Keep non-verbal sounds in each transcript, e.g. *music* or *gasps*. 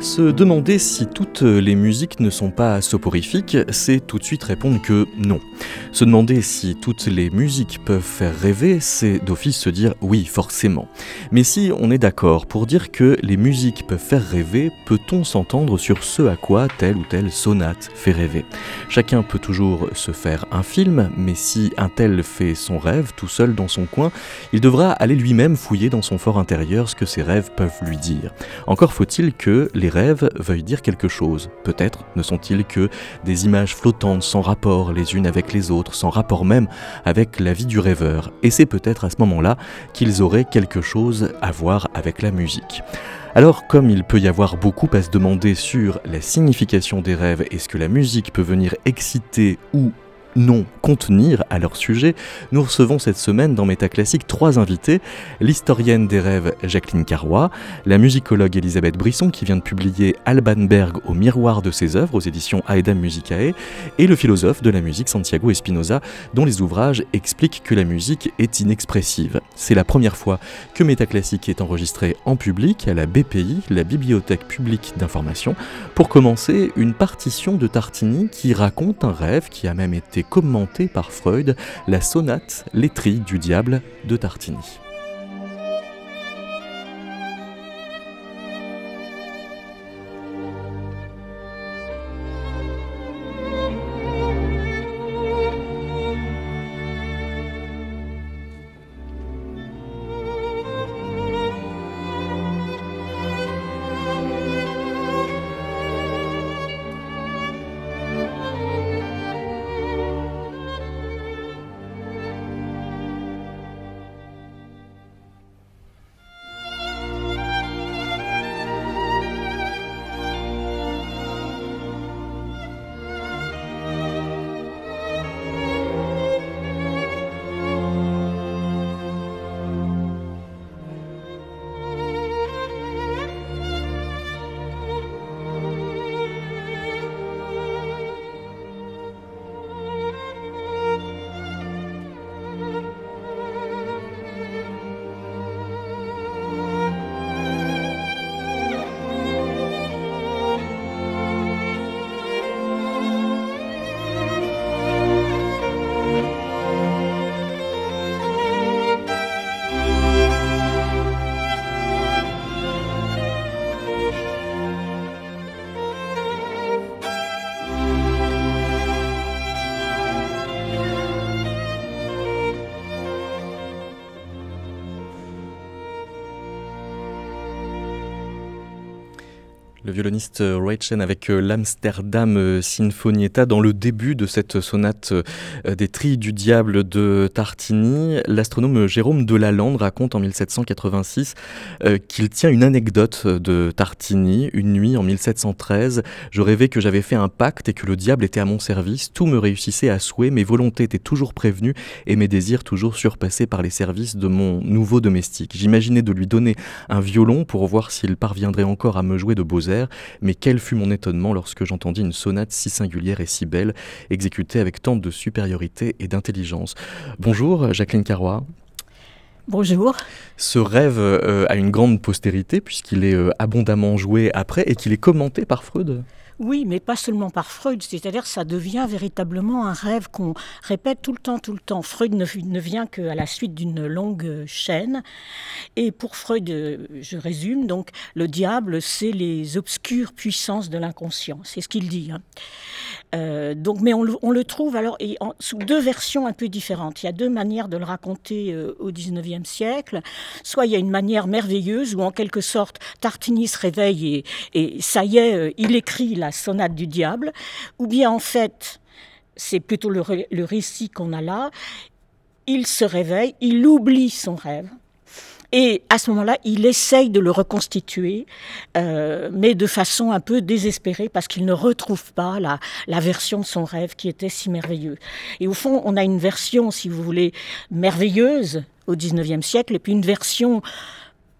Se demander si toutes les musiques ne sont pas soporifiques, c'est tout de suite répondre que non. Se demander si toutes les musiques peuvent faire rêver, c'est d'office se dire oui, forcément. Mais si on est d'accord pour dire que les musiques peuvent faire rêver, peut-on s'entendre sur ce à quoi telle ou telle sonate fait rêver? Chacun peut toujours se faire un film, mais si un tel fait son rêve tout seul dans son coin, il devra aller lui-même fouiller dans son fort intérieur ce que ses rêves peuvent lui dire. Encore faut-il que les rêves veuillent dire quelque chose. Peut-être ne sont-ils que des images flottantes sans rapport les unes avec les autres, sans rapport même avec la vie du rêveur. Et c'est peut-être à ce moment-là qu'ils auraient quelque chose à voir avec la musique. Alors, comme il peut y avoir beaucoup à se demander sur la signification des rêves et ce que la musique peut venir exciter ou non contenir à leur sujet, nous recevons cette semaine dans Métaclassique trois invités, l'historienne des rêves Jacqueline Carrois, la musicologue Elisabeth Brisson qui vient de publier Alban Berg au miroir de ses œuvres aux éditions Aedam Musicae, et le philosophe de la musique Santiago Espinosa dont les ouvrages expliquent que la musique est inexpressive. C'est la première fois que Métaclassique est enregistré en public à la BPI, la Bibliothèque publique d'information, pour commencer une partition de Tartini qui raconte un rêve qui a même été commenté par Freud, la sonate Les du diable de Tartini. Violoniste euh, Ray Chen avec euh, l'Amsterdam euh, Sinfonietta dans le début de cette sonate des Trilles du Diable de Tartini. L'astronome Jérôme Delalande raconte en 1786 qu'il tient une anecdote de Tartini. Une nuit en 1713, je rêvais que j'avais fait un pacte et que le diable était à mon service. Tout me réussissait à souhait, mes volontés étaient toujours prévenues et mes désirs toujours surpassés par les services de mon nouveau domestique. J'imaginais de lui donner un violon pour voir s'il parviendrait encore à me jouer de beaux airs mais quel fut mon étonnement lorsque j'entendis une sonate si singulière et si belle, exécutée avec tant de supériorité et d'intelligence. Bonjour Jacqueline Carrois. Bonjour. Ce rêve euh, a une grande postérité puisqu'il est euh, abondamment joué après et qu'il est commenté par Freud. Oui, mais pas seulement par Freud, c'est-à-dire ça devient véritablement un rêve qu'on répète tout le temps, tout le temps. Freud ne, ne vient qu'à la suite d'une longue chaîne. Et pour Freud, je résume, donc le diable, c'est les obscures puissances de l'inconscient, c'est ce qu'il dit. Hein. Euh, donc, mais on le, trouve alors et sous deux versions un peu différentes. Il y a deux manières de le raconter euh, au XIXe siècle. Soit il y a une manière merveilleuse où en quelque sorte Tartini se réveille et, et ça y est, euh, il écrit la sonate du diable, ou bien en fait, c'est plutôt le, récit qu'on a là, il se réveille, il oublie son rêve, et à ce moment-là, il essaye de le reconstituer, euh, mais de façon un peu désespérée parce qu'il ne retrouve pas la, la, version de son rêve qui était si merveilleuse. Et au fond, on a une version, si vous voulez, merveilleuse au XIXe siècle, et puis une version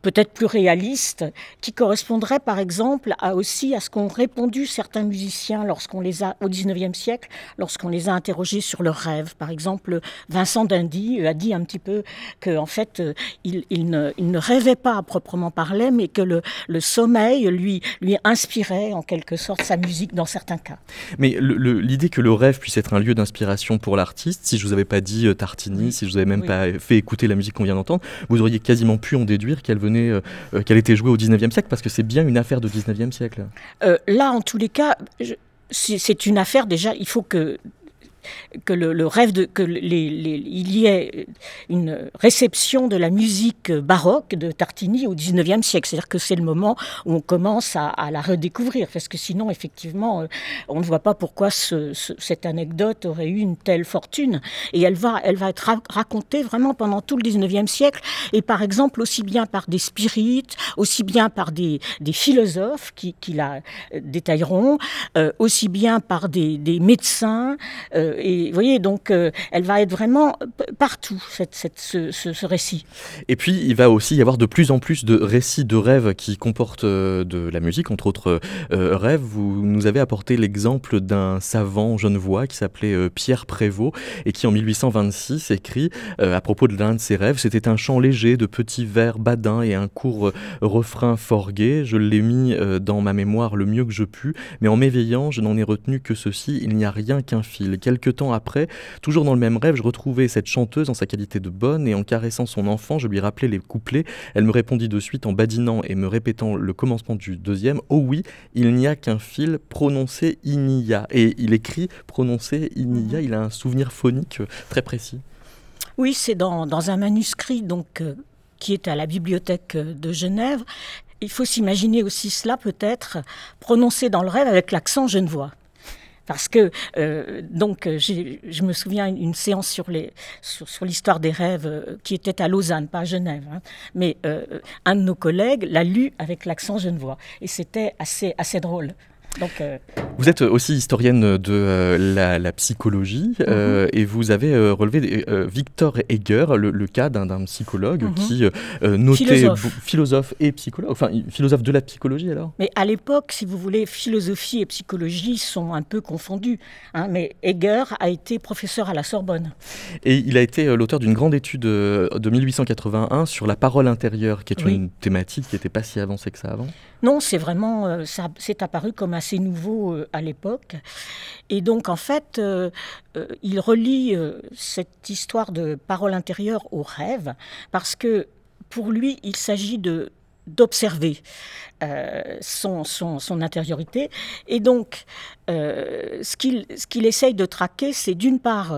peut-être plus réaliste, qui correspondrait par exemple à aussi à ce qu'ont répondu certains musiciens lorsqu'on les a au XIXe siècle, lorsqu'on les a interrogés sur leurs rêves. Par exemple, Vincent d'Indy a dit un petit peu que en fait il, ne, il, ne, rêvait pas à proprement parler, mais que le, le, sommeil lui lui inspirait en quelque sorte sa musique dans certains cas. Mais l'idée que le rêve puisse être un lieu d'inspiration pour l'artiste, si je vous avais pas dit euh, Tartini, si je vous avais même pas fait écouter la musique qu'on vient d'entendre, vous auriez quasiment pu en déduire qu'elle venait euh, euh, qu'elle était jouée au 19e siècle, parce que c'est bien une affaire de 19e siècle. Euh, là, en tous les cas, c'est une affaire déjà, il faut que que le, rêve de que les, il y ait une réception de la musique baroque de Tartini au XIXe siècle. C'est-à-dire que c'est le moment où on commence à, la redécouvrir, parce que sinon, effectivement, euh, on ne voit pas pourquoi cette anecdote aurait eu une telle fortune. Et elle va, elle va être racontée vraiment pendant tout le XIXe siècle, et par exemple aussi bien par des spirites, aussi bien par des, philosophes qui, la détailleront, euh, aussi bien par des, médecins. Euh, et vous voyez, donc euh, elle va être vraiment partout, cette, ce, récit. Et puis, il va aussi y avoir de plus en plus de récits de rêves qui comportent euh, de la musique, entre autres euh, rêves. Vous nous avez apporté l'exemple d'un savant genevois qui s'appelait Pierre Prévost et qui, en 1826, écrit à propos de l'un de ses rêves C'était un chant léger de petits vers badins et un court refrain fort gai. Je l'ai mis dans ma mémoire le mieux que je pus, mais en m'éveillant, je n'en ai retenu que ceci il n'y a rien qu'un fil. Quelque temps après, toujours dans le même rêve, je retrouvais cette chanteuse en sa qualité de bonne et en caressant son enfant, je lui rappelais les couplets. Elle me répondit de suite en badinant et me répétant le commencement du deuxième Oh oui, il n'y a qu'un fil prononcé il y a. Et il écrit prononcé il y a. Il a un souvenir phonique très précis. Oui, c'est dans, dans, un manuscrit donc euh, qui est à la bibliothèque euh, de Genève. Il faut s'imaginer aussi cela peut-être prononcé dans le rêve avec l'accent genevois. Parce que, euh, donc, euh, je me souviens d'une séance sur, l'histoire des rêves euh, qui était à Lausanne, pas à Genève. Hein. mais un de nos collègues l'a lu avec l'accent genevois. Et c'était assez, assez drôle. Euh, vous êtes aussi historienne de euh, la, psychologie mhm. euh, et vous avez relevé Victor Heger, le, cas d'un psychologue mhm. qui notait philosophe. philosophe. et psychologue, enfin philosophe de la psychologie alors? Mais à l'époque, si vous voulez, philosophie et psychologie sont un peu confondus. Hein, mais Heger a été professeur à la Sorbonne. Et il a été l'auteur d'une grande étude de 1881 sur la parole intérieure, qui est une thématique qui n'était pas si avancée que ça avant. Non, c'est vraiment, ça c'est apparu comme un assez nouveau euh, à l'époque. Et donc, en fait, euh, euh, il relie cette histoire de parole intérieure au rêve, parce que pour lui, il s'agit de d'observer son, son, son, intériorité. Et donc, ce qu'il essaye de traquer, c'est d'une part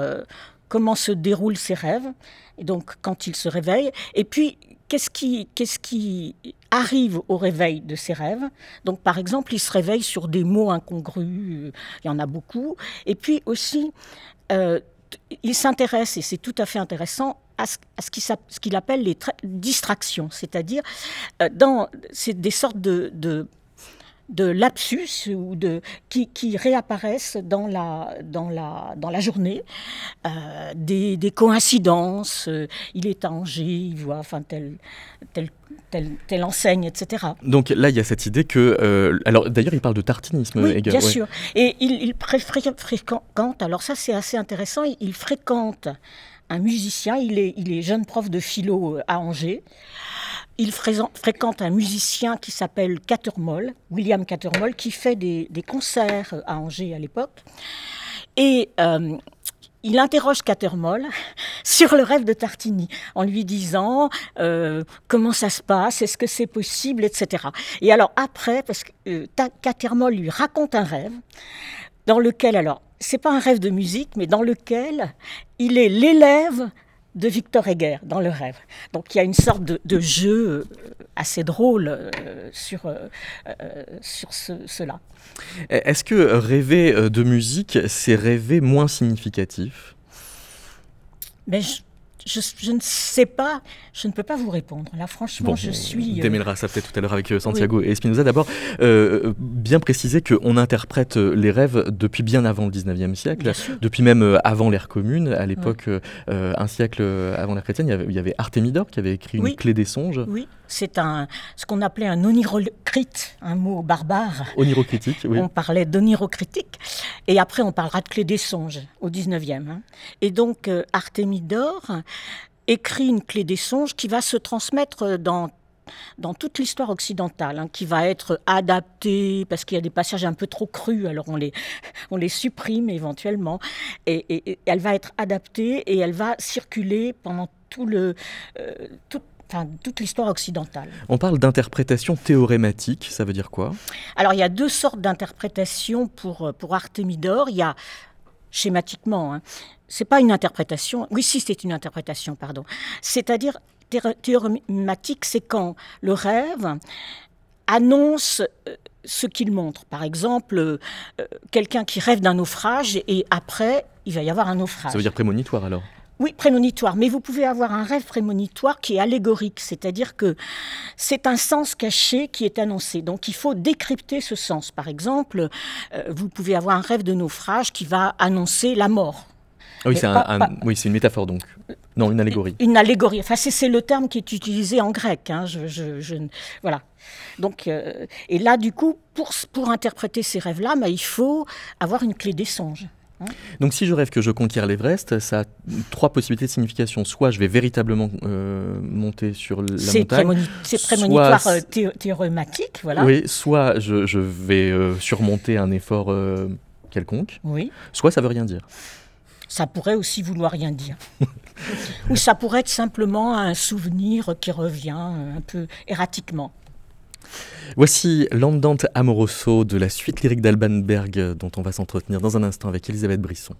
comment se déroulent ses rêves, et donc quand il se réveille, et puis qu'est-ce qui, arrive au réveil de ses rêves? Donc, par exemple, il se réveille sur des mots incongrus, euh, il y en a beaucoup. Et puis aussi, euh, il s'intéresse, et c'est tout à fait intéressant, à ce, qu'il appelle les distractions, c'est-à-dire euh, dans c'est des sortes de de lapsus ou de, qui, qui, réapparaissent dans la, dans la, dans la journée, euh, des, des, coïncidences. Euh, il est à Angers, il voit enfin, tel, tel, telle, enseigne, etc. Donc là, il y a cette idée que... Euh, alors d'ailleurs, il parle de tartinisme, oui, Bien sûr. Et il, il fréquente, alors ça c'est assez intéressant, il, fréquente un musicien, il est, il est jeune prof de philo à Angers. Il fréquente un musicien qui s'appelle Catermol, William Catermol, qui fait des, concerts à Angers à l'époque. Et euh, il interroge Catermol *laughs* sur le rêve de Tartini en lui disant euh, comment ça se passe, est-ce que c'est possible, etc. Et alors après, parce que euh, lui raconte un rêve dans lequel, alors, c'est pas un rêve de musique, mais dans lequel il est l'élève de Victor Heger dans le rêve. Donc il y a une sorte de, jeu euh, assez drôle euh, sur, euh, sur cela. Est-ce que rêver de musique, c'est rêver moins significatif? Mais je, ne sais pas, je ne peux pas vous répondre. Là, franchement, je suis. On démêlera ça peut-être tout à l'heure avec Santiago et Spinoza. D'abord, bien préciser qu'on interprète les rêves depuis bien avant le 19e siècle, depuis même avant l'ère commune. À l'époque, un siècle avant l'ère chrétienne, il y, avait, Artémidore qui avait écrit une clé des songes. Oui, c'est un, ce qu'on appelait un onirocrite, un mot barbare. Onirocritique, oui. On parlait d'onirocritique. Et après, on parlera de clé des songes au 19e. Hein. Et donc, euh, écrit une clé des songes qui va se transmettre dans dans toute l'histoire occidentale, hein, qui va être adaptée, parce qu'il y a des passages un peu trop crus, alors on les, on les supprime éventuellement, et, elle va être adaptée et elle va circuler pendant tout le, euh, toute l'histoire occidentale. On parle d'interprétation théorématique, ça veut dire quoi? Alors il y a deux sortes d'interprétations pour, euh, pour. Il y a schématiquement, hein, c'est pas une interprétation, oui si c'est une interprétation, pardon. C'est-à-dire théorématique, c'est quand le rêve annonce euh, ce qu'il montre. Par exemple, euh, quelqu'un qui rêve d'un naufrage et après, il va y avoir un naufrage. Ça veut dire prémonitoire alors? Oui, prémonitoire. Mais vous pouvez avoir un rêve prémonitoire qui est allégorique, c'est-à-dire que c'est un sens caché qui est annoncé. Donc il faut décrypter ce sens. Par exemple, euh, vous pouvez avoir un rêve de naufrage qui va annoncer la mort. Ah oui, c'est une métaphore donc. Non, une allégorie. Une, allégorie. Enfin, c'est le terme qui est utilisé en grec. Hein. Je, voilà. Donc, euh, et là, du coup, pour, pour interpréter ces rêves-là, bah, il faut avoir une clé des songes. Donc si je rêve que je conquiers l'Everest, ça a trois possibilités de signification. Soit je vais véritablement euh, monter sur la montagne. C'est prémonitoire euh, théorématique, voilà. Oui, soit je, vais euh, surmonter un effort quelconque. Oui. Soit ça veut rien dire. Ça pourrait aussi vouloir rien dire. *laughs* Ou ça pourrait être simplement un souvenir qui revient un peu erratiquement. Voici L'Andante Amoroso de la suite lyrique d'Alban Berg dont on va s'entretenir dans un instant avec Elisabeth Brisson.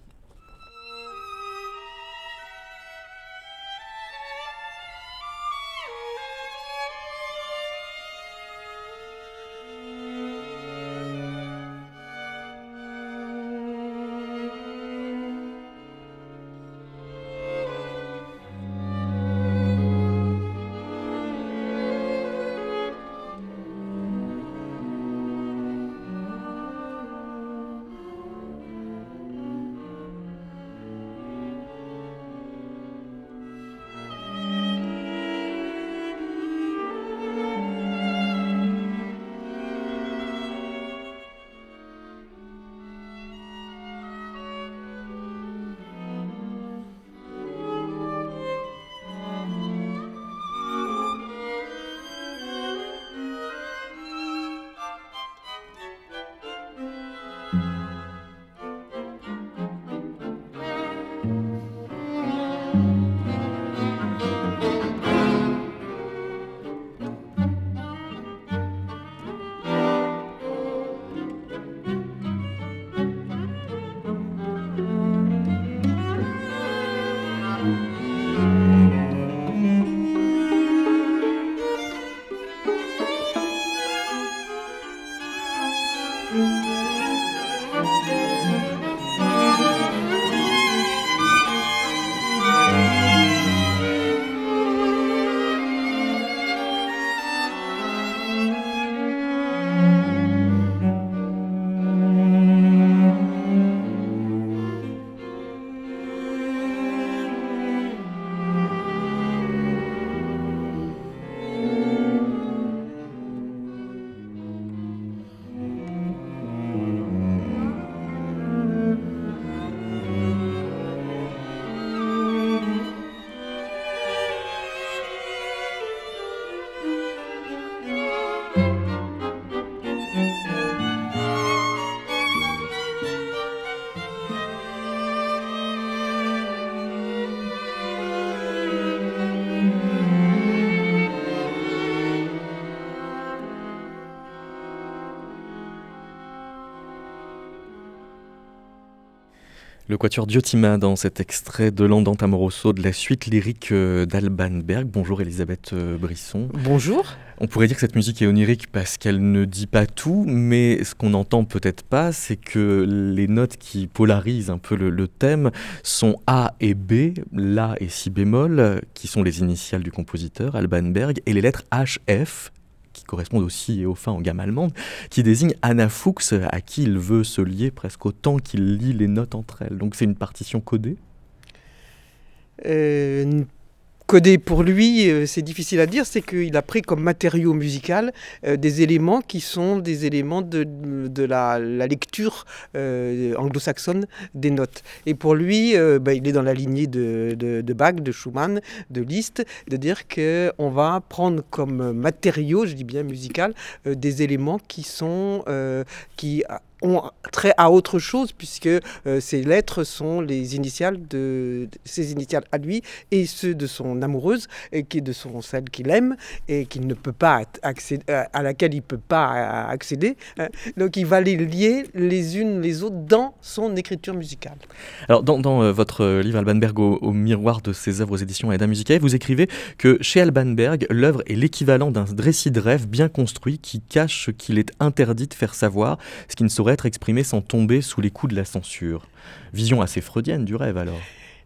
Le quatuor Diotima dans cet extrait de l'Andante Amoroso de la suite lyrique euh, d'Alban Berg. Bonjour Elisabeth euh, Brisson. Bonjour. On pourrait dire que cette musique est onirique parce qu'elle ne dit pas tout, mais ce qu'on n'entend peut-être pas, c'est que les notes qui polarisent un peu le, thème sont A et B, La et Si bémol, qui sont les initiales du compositeur Alban Berg, et les lettres H, F, qui correspondent aussi et au fin en gamme allemande, qui désigne Anna Fuchs, à qui il veut se lier presque autant qu'il lit les notes entre elles. Donc c'est une partition codée? Euh, Codé pour lui, euh, c'est difficile à dire, c'est qu'il a pris comme matériau musical euh, des éléments qui sont des éléments de, la, lecture euh, anglo-saxonne des notes. Et pour lui, bah, il est dans la lignée de, de, Bach, de Schumann, de Liszt, de dire qu'on va prendre comme matériau, je dis bien musical, des éléments qui sont qui ont trait à autre chose puisque euh, ces lettres sont les initiales de ses initiales à lui et ceux de son amoureuse et qui de son celle qu'il aime et qu'il ne peut pas accéder euh, à laquelle il peut pas accéder. Hein. Donc il va les lier les unes les autres dans son écriture musicale. Alors dans, dans euh, votre livre Alban Berg au, miroir de ses œuvres aux éditions Aida Musicae, vous écrivez que chez Alban Berg, l'œuvre est l'équivalent d'un récit de rêve bien construit qui cache ce qu'il est interdit de faire savoir, ce qui ne saurait être exprimé sans tomber sous les coups de la censure. Vision assez freudienne du rêve alors.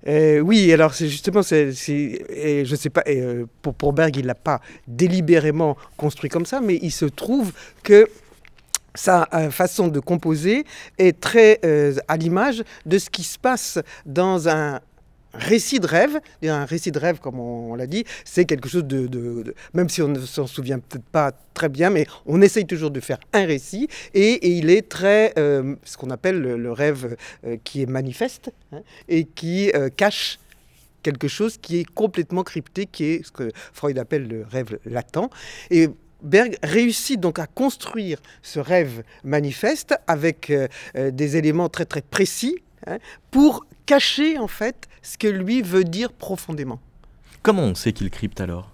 Euh, oui, alors c'est justement, c'est, je sais pas, euh, pour, pour Berg, il l'a pas délibérément construit comme ça, mais il se trouve que sa euh, façon de composer est très à l'image de ce qui se passe dans un récit de rêve. Un récit de rêve, comme on, l'a dit, c'est quelque chose de, Même si on ne s'en souvient peut-être pas très bien, mais on essaye toujours de faire un récit. Et, il est très. Euh, ce qu'on appelle le, rêve euh, qui est manifeste hein, et qui euh, cache quelque chose qui est complètement crypté, qui est ce que Freud appelle le rêve latent. Et Berg réussit donc à construire ce rêve manifeste avec des éléments très très précis hein, pour cacher en fait ce que lui veut dire profondément. Comment on sait qu'il crypte alors?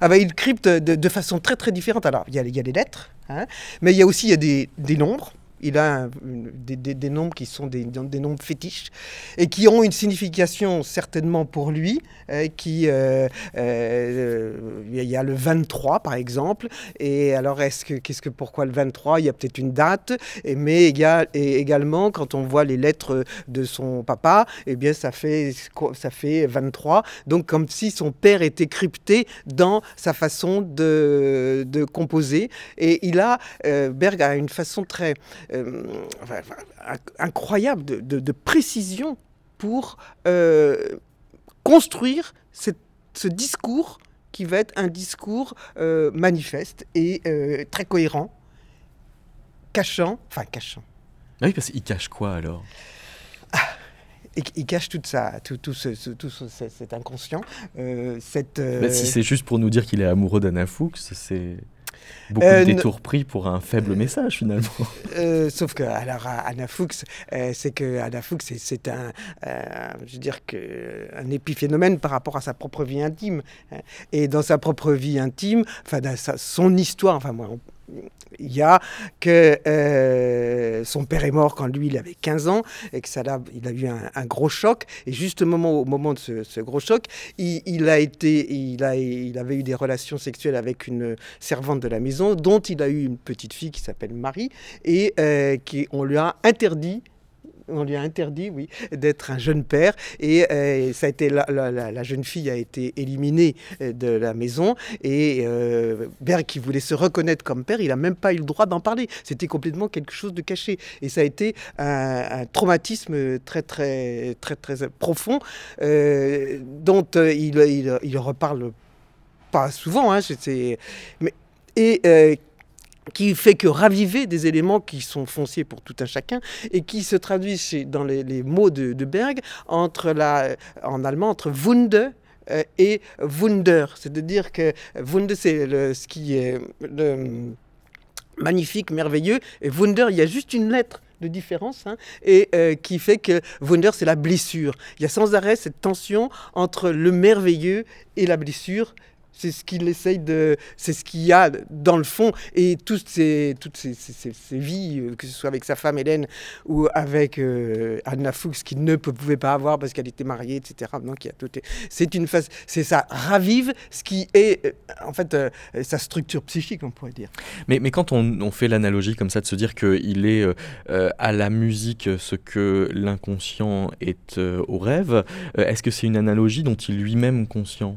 Ah ben, Il crypte de, façon très très différente. Alors il y a, il y a des lettres, hein, mais il y a aussi il y a des, des nombres il a des, nombres qui sont des, nombres fétiches et qui ont une signification certainement pour lui. Euh, qui, euh, euh, il y a le 23 par exemple. Et alors, est-ce que, qu'est-ce que, pourquoi le 23 Il y a peut-être une date, mais et également quand on voit les lettres de son papa, eh bien, ça fait, ça fait 23. Donc, comme si son père était crypté dans sa façon de, de composer. Et il a, Berg a une façon très euh, incroyable de, précision pour euh, construire ce discours qui va être un discours euh, manifeste et très cohérent, cachant, enfin cachant. Ah oui, parce qu'il cache quoi alors? Ah, il cache tout ça, tout, tout, ce, tout cet inconscient. cette, si c'est juste pour nous dire qu'il est amoureux d'Anna Fuchs, c'est beaucoup de euh, détours pris pour un faible message finalement. *laughs* Euh, sauf que alors Anna Fuchs, euh, c'est que Anna Fuchs, c'est un, je veux dire que un épiphénomène par rapport à sa propre vie intime. Et dans sa propre vie intime, enfin son histoire, enfin moi, il y a que euh, son père est mort quand lui il avait 15 ans et que ça a, il a eu un, gros choc. Et juste au moment, au moment de ce, gros choc il, a été il, a, il avait eu des relations sexuelles avec une servante de la maison dont il a eu une petite fille qui s'appelle Marie et euh, qui on lui a interdit on lui a interdit, oui, d'être un jeune père. Et euh, ça a été la, jeune fille a été éliminée euh, de la maison. Et euh, Berg, qui voulait se reconnaître comme père, il n'a même pas eu le droit d'en parler. C'était complètement quelque chose de caché. Et ça a été un, traumatisme très, très, très, très profond, dont il, il, reparle pas souvent. Hein, mais, et qui fait que raviver des éléments qui sont fonciers pour tout un chacun et qui se traduisent dans les, mots de, Berg entre la, en allemand entre Wunde euh, et Wunder. C'est-à-dire que Wunde, c'est ce qui est magnifique, merveilleux, et Wunder, il y a juste une lettre de différence, hein, et euh, qui fait que Wunder, c'est la blessure. Il y a sans arrêt cette tension entre le merveilleux et la blessure, C'est ce qu'il essaye de. C'est ce qu'il y a dans le fond. Et toutes ces, toutes ces, vies, euh, que ce soit avec sa femme Hélène ou avec euh, Anna Fuchs, qu'il ne pouvait pas avoir parce qu'elle était mariée, etc. Donc, il y a tout. C'est une phase. C'est ça ravive ce qui est, euh, en fait, sa structure psychique, on pourrait dire. Mais, mais quand on, fait l'analogie comme ça, de se dire qu'il est à la musique ce que l'inconscient est au rêve, est-ce que c'est une analogie dont il lui-même conscient?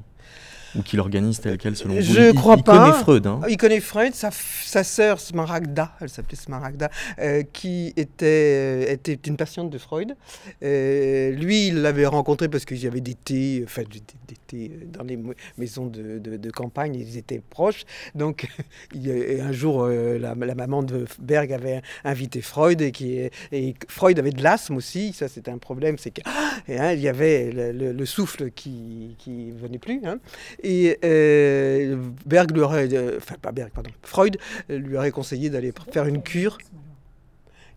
Ou qu'il organise tel quel selon vous Je crois il, pas. Il connaît Freud. Hein. Il connaît Freud, sa, sa sœur Smaragda, elle s'appelait Smaragda, euh, qui était, euh, était une patiente de Freud. Euh, lui, il l'avait rencontré parce qu'il y avait des thés, enfin des, thés dans les maisons de, de, campagne, ils étaient proches. Donc *laughs* il, un jour, la, maman de Berg avait invité Freud et, qui, et Freud avait de l'asthme aussi. Ça, c'était un problème, c'est qu'il *gasps* hein, y avait le, souffle qui, qui venait plus. Hein. Et euh, Berg euh, enfin pas Berg, pardon, Freud lui aurait conseillé d'aller faire une cure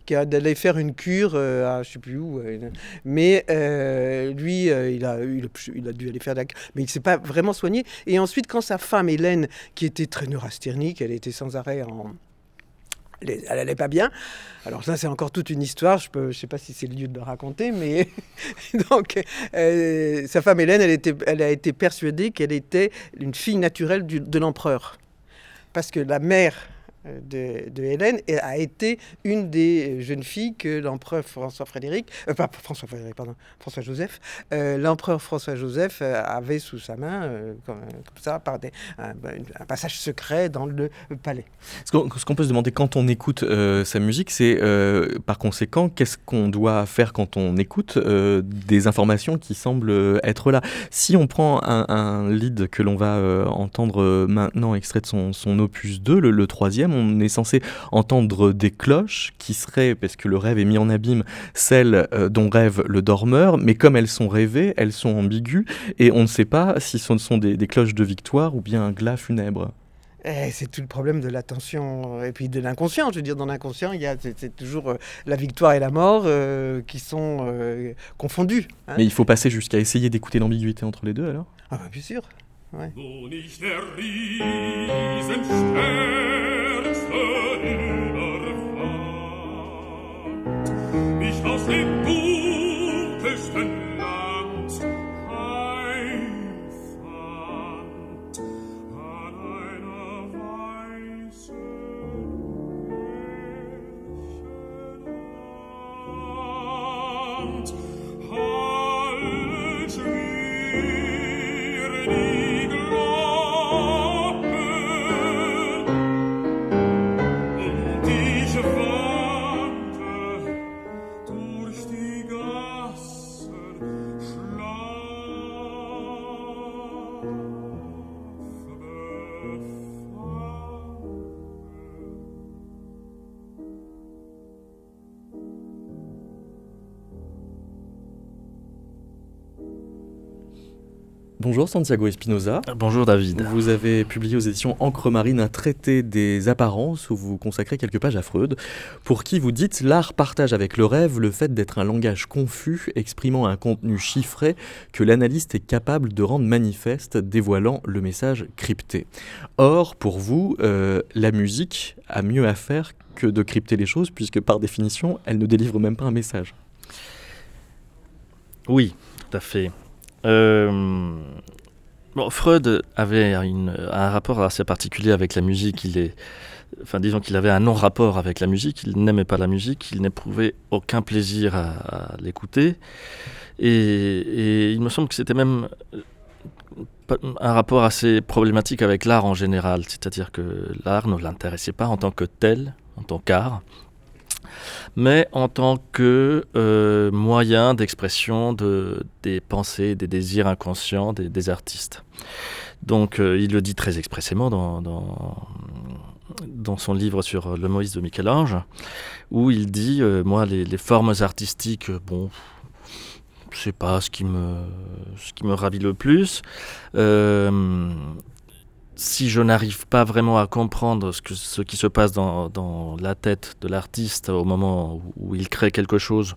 d'aller faire une cure euh, à je sais plus où. mais lui, il, a, dû aller faire la mais il s'est pas vraiment soigné. Et ensuite, quand sa femme Hélène, qui était très neurasthénique, elle était sans arrêt en, elle allait pas bien. Alors ça, c'est encore toute une histoire. Je ne sais pas si c'est le lieu de le raconter, mais *laughs* donc euh, sa femme Hélène, elle, elle a été persuadée qu'elle était une fille naturelle de l'empereur, parce que la mère euh, de, Hélène et a été une des jeunes filles que l'empereur François Frédéric, euh, pas François Frédéric, pardon, François Joseph, euh, l'empereur François Joseph avait sous sa main, comme, ça, par des, un, passage secret dans le palais. Ce qu'on peut se demander quand on écoute sa musique, c'est par conséquent, qu'est-ce qu'on doit faire quand on écoute des informations qui semblent être là Si on prend un, lead que l'on va entendre maintenant, extrait de son, son opus 2, le, le troisième, on est censé entendre des cloches qui seraient, parce que le rêve est mis en abîme, celles euh, dont rêve le dormeur, mais comme elles sont rêvées, elles sont ambiguës, et on ne sait pas si ce sont des, cloches de victoire ou bien un glas funèbre. Eh, c'est tout le problème de l'attention euh, et puis de l'inconscient. Je veux dire, dans l'inconscient, il y a c'est, toujours euh, la victoire et la mort qui sont confondus. Hein. Mais il faut passer jusqu'à essayer d'écouter l'ambiguïté entre les deux, alors? Ah, bah, bien sûr. Ouais. Aus dem Bonjour Santiago Espinoza. Bonjour David. Vous avez publié aux éditions Encre Marine un traité des apparences où vous consacrez quelques pages à Freud, pour qui vous dites l'art partage avec le rêve le fait d'être un langage confus exprimant un contenu chiffré que l'analyste est capable de rendre manifeste, dévoilant le message crypté. Or, pour vous, euh, la musique a mieux à faire que de crypter les choses, puisque par définition, elle ne délivre même pas un message. Oui, tout à fait. Euh, Freud avait un rapport assez particulier avec la musique. Il est, enfin, disons qu'il avait un non-rapport avec la musique. Il n'aimait pas la musique. Il n'éprouvait aucun plaisir à, l'écouter. Et, il me semble que c'était même euh, un rapport assez problématique avec l'art en général. C'est-à-dire que l'art ne l'intéressait pas en tant que tel, en tant qu'art mais en tant que euh, moyen d'expression de, des pensées, des désirs inconscients des, artistes. Donc euh, il le dit très expressément dans, dans, son livre sur le Moïse de Michel-Ange, où il dit, euh, moi, les, formes artistiques, bon, c'est pas ce qui me, ce qui me ravit le plus si je n'arrive pas vraiment à comprendre ce, qui se passe dans, la tête de l'artiste au moment où il crée quelque chose,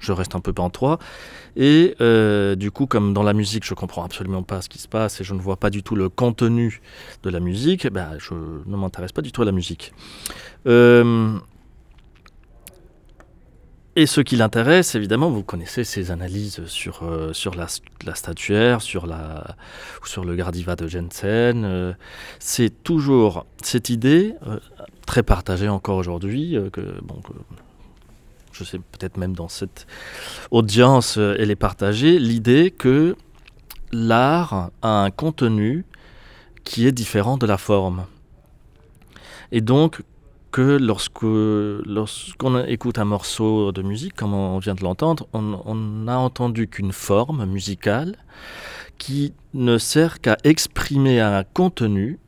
je reste un peu pantois. Et euh, du coup, comme dans la musique, je comprends absolument pas ce qui se passe et je ne vois pas du tout le contenu de la musique, ben, je ne m'intéresse pas du tout à la musique. Euh, et ce qui l'intéresse, évidemment, vous connaissez ses analyses sur, euh, sur la, statuaire, sur, la, sur le Gardiva de Jensen. Euh, c'est toujours cette idée, euh, très partagée encore aujourd'hui, que, je sais peut-être même dans cette audience, elle est partagée, l'idée que l'art a un contenu qui est différent de la forme. Et donc que lorsque lorsqu'on écoute un morceau de musique, comme on vient de l'entendre, on, n'a entendu qu'une forme musicale qui ne sert qu'à exprimer un contenu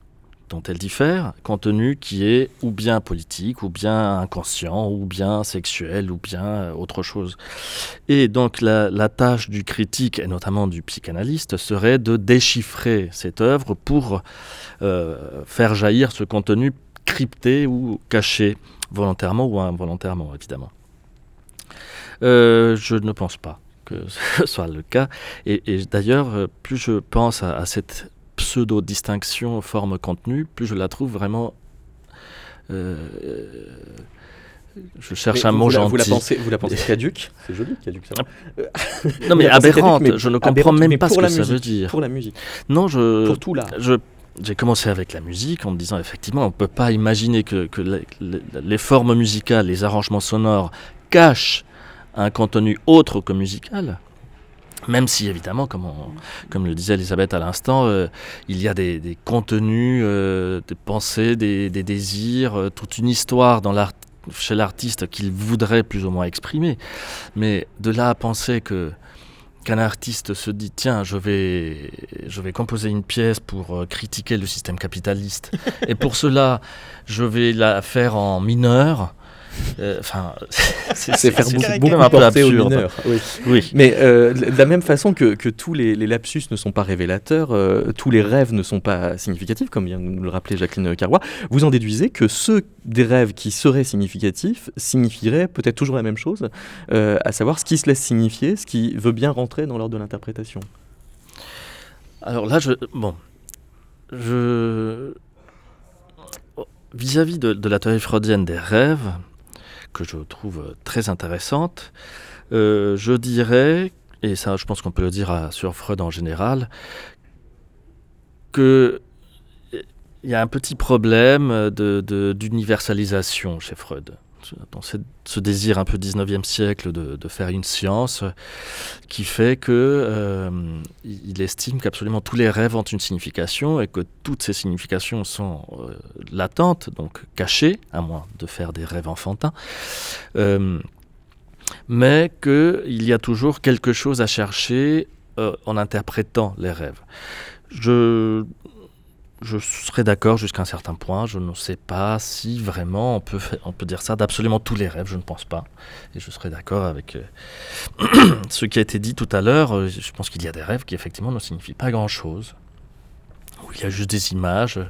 dont elle diffère, contenu qui est ou bien politique, ou bien inconscient, ou bien sexuel, ou bien autre chose. Et donc la, la tâche du critique, et notamment du psychanalyste, serait de déchiffrer cette œuvre pour euh, faire jaillir ce contenu crypté ou caché, volontairement ou involontairement, évidemment. Euh, je ne pense pas que *laughs* ce soit le cas. Et, et d'ailleurs, plus je pense à, à cette pseudo-distinction forme-contenu, plus je la trouve vraiment... Euh, je cherche mais un mot gentil. Vous la pensez, vous la pensez *laughs* caduque? C'est joli, caduque, ça va. Non, mais *laughs* aberrante, mais je ne comprends même pas ce que musique, ça veut dire. Pour la musique. Non, je... Pour tout là. Je j'ai commencé avec la musique en me disant effectivement on ne peut pas imaginer que, les, formes musicales, les arrangements sonores cachent un contenu autre que musical. Même si évidemment, comme, comme le disait Elisabeth à l'instant, euh, il y a des, contenus, euh, des pensées, des, désirs, euh, toute une histoire chez l'artiste qu'il voudrait plus ou moins exprimer. Mais de là à penser que qu'un artiste se dit tiens je vais je vais composer une pièce pour euh, critiquer le système capitaliste. *laughs* Et pour cela je vais la faire en mineur enfin *laughs* euh, c'est faire beaucoup, un peu absurde mineur, oui. oui. mais euh, de la même façon que, que tous les, les, lapsus ne sont pas révélateurs euh, tous les rêves ne sont pas significatifs comme vient de nous le rappeler Jacqueline Carrois vous en déduisez que ceux des rêves qui seraient significatifs signifieraient peut-être toujours la même chose à savoir ce qui se laisse signifier ce qui veut bien rentrer dans l'ordre de l'interprétation alors là je bon je vis-à-vis -vis de, de la théorie freudienne des rêves que je trouve très intéressante. Euh, je dirais, et ça je pense qu'on peut le dire sur Freud en général, que il y a un petit problème d'universalisation chez Freud dans ce, désir un peu 19e siècle de, faire une science qui fait que euh, il estime qu'absolument tous les rêves ont une signification et que toutes ces significations sont euh, latentes, donc cachées, à moins de faire des rêves enfantins. Euh, mais qu'il y a toujours quelque chose à chercher euh, en interprétant les rêves. Je je serais d'accord jusqu'à un certain point. Je ne sais pas si vraiment on peut, *laughs* on peut dire ça d'absolument tous les rêves, je ne pense pas. Et je serais d'accord avec euh, *clears throat* ce qui a été dit tout à l'heure. Euh, je pense qu'il y a des rêves qui effectivement ne signifient pas grand-chose. Où il y a juste des images.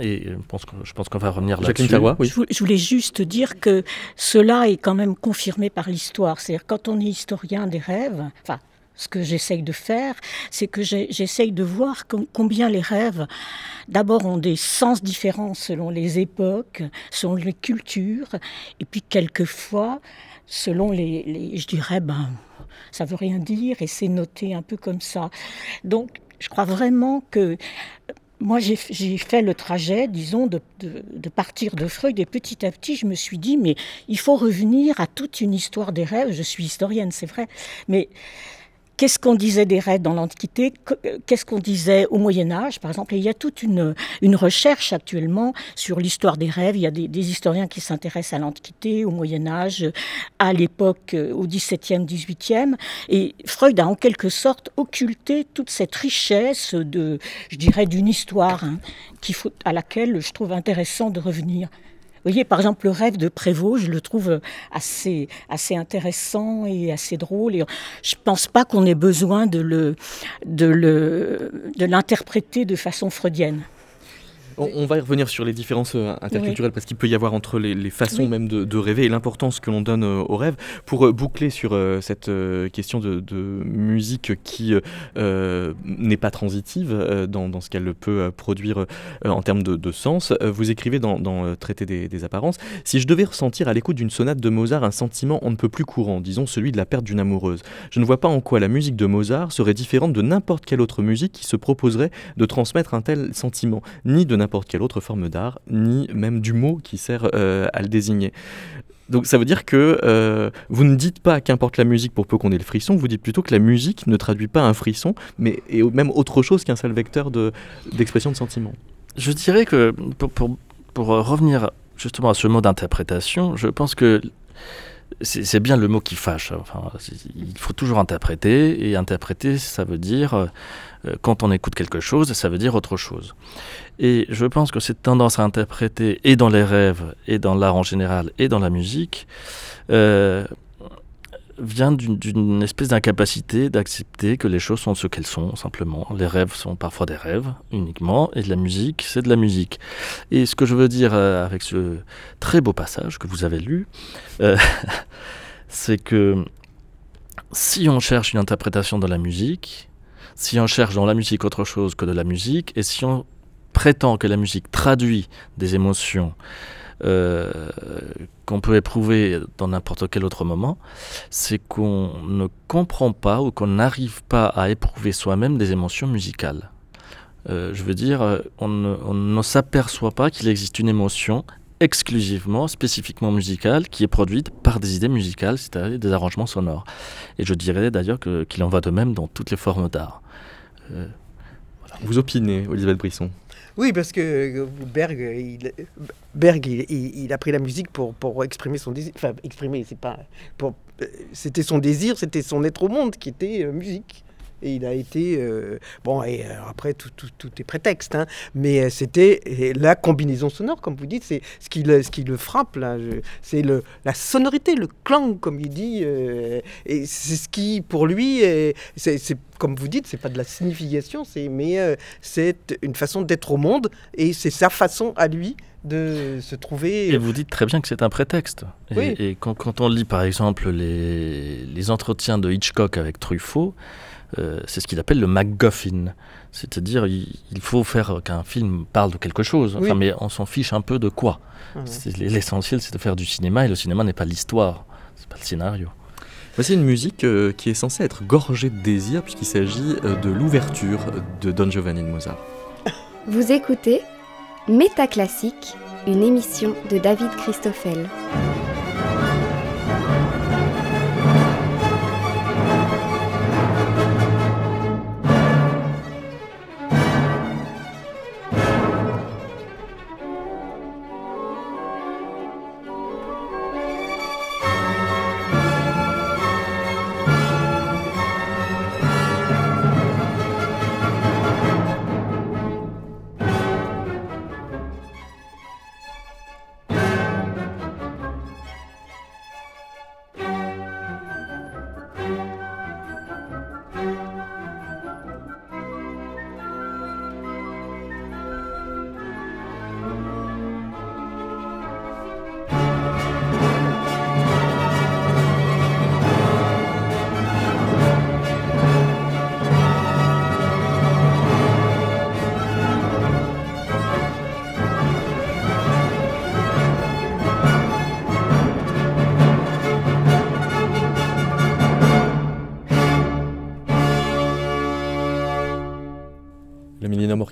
Et je pense, que, je pense qu'on va revenir là-dessus. Oui. Je voulais juste dire que cela est quand même confirmé par l'histoire. C'est-à-dire quand on est historien des rêves, enfin ce que j'essaye de faire, c'est que j'essaye de voir com combien les rêves, d'abord, ont des sens différents selon les époques, selon les cultures, et puis quelquefois, selon les, je dirais, ben, ça veut rien dire, et c'est noté un peu comme ça. Donc, je crois vraiment que moi, j'ai fait le trajet, disons, de, de, de, partir de Freud et petit à petit, je me suis dit, mais il faut revenir à toute une histoire des rêves. Je suis historienne, c'est vrai, mais qu'est-ce qu'on disait des rêves dans l'Antiquité, qu'est-ce qu'on disait au Moyen Âge, par exemple. Il y a toute une, recherche actuellement sur l'histoire des rêves. Il y a des, historiens qui s'intéressent à l'Antiquité, au Moyen Âge, à l'époque, au XVIIe, XVIIIe. Et Freud a en quelque sorte occulté toute cette richesse de, je dirais, d'une histoire hein, à laquelle je trouve intéressant de revenir. Voyez, par exemple, le rêve de Prévost, je le trouve assez, assez intéressant et assez drôle. Et je ne pense pas qu'on ait besoin de l'interpréter de, de, de façon freudienne. On, va y revenir sur les différences euh, interculturelles parce qu'il peut y avoir entre les, façons même de, rêver et l'importance que l'on donne euh, au rêve. Pour euh, boucler sur cette question de, musique qui n'est pas transitive dans, ce qu'elle peut produire en termes de, sens, vous écrivez dans, dans Traité des, apparences Si je devais ressentir à l'écoute d'une sonate de Mozart un sentiment on ne peut plus courant, disons celui de la perte d'une amoureuse, je ne vois pas en quoi la musique de Mozart serait différente de n'importe quelle autre musique qui se proposerait de transmettre un tel sentiment, ni de n'importe quelle autre forme d'art, ni même du mot qui sert euh, à le désigner. Donc ça veut dire que euh, vous ne dites pas qu'importe la musique pour peu qu'on ait le frisson, vous dites plutôt que la musique ne traduit pas un frisson, mais est même autre chose qu'un seul vecteur d'expression de, sentiment. Je dirais que pour, pour, pour, revenir justement à ce mot d'interprétation, je pense que c'est bien le mot qui fâche. Enfin, il faut toujours interpréter, et interpréter, ça veut dire, euh, quand on écoute quelque chose, ça veut dire autre chose. Et je pense que cette tendance à interpréter, et dans les rêves, et dans l'art en général, et dans la musique, euh, vient d'une espèce d'incapacité d'accepter que les choses sont ce qu'elles sont, simplement. Les rêves sont parfois des rêves, uniquement, et la musique, c'est de la musique. Et ce que je veux dire euh, avec ce très beau passage que vous avez lu, euh, *laughs* c'est que si on cherche une interprétation de la musique, si on cherche dans la musique autre chose que de la musique, et si on prétend que la musique traduit des émotions, euh, qu'on peut éprouver dans n'importe quel autre moment, c'est qu'on ne comprend pas ou qu'on n'arrive pas à éprouver soi-même des émotions musicales. Euh, je veux dire, euh, on ne, s'aperçoit pas qu'il existe une émotion exclusivement, spécifiquement musicale, qui est produite par des idées musicales, c'est-à-dire des arrangements sonores. Et je dirais d'ailleurs qu'il en va de même dans toutes les formes d'art. Vous opinez, Elisabeth Brisson? Oui, parce que Berg, il, Berg, il, a pris la musique pour, pour exprimer son désir. Enfin, exprimer, c'est pas. C'était son désir, c'était son être au monde qui était euh, musique et il a été euh, bon et euh, après tout, tout, tout, est prétexte hein, mais c'était la combinaison sonore comme vous dites c'est ce qui le, ce qui le frappe là c'est le la sonorité le clang comme il dit et c'est ce qui pour lui c'est comme vous dites, c'est pas de la signification, c'est mais euh, c'est une façon d'être au monde et c'est sa façon à lui de se trouver. Et vous dites très bien que c'est un prétexte. Et, quand, on lit par exemple les, les entretiens de Hitchcock avec Truffaut, euh, c'est ce qu'il appelle le MacGuffin. C'est-à-dire, il, faut faire qu'un film parle de quelque chose, enfin, mais on s'en fiche un peu de quoi. L'essentiel, c'est de faire du cinéma, et le cinéma n'est pas l'histoire, c'est pas le scénario. Voici une musique euh, qui est censée être gorgée de désir puisqu'il s'agit euh, de l'ouverture de Don Giovanni de Mozart. *laughs* Vous écoutez Métaclassique, une émission de David Christoffel.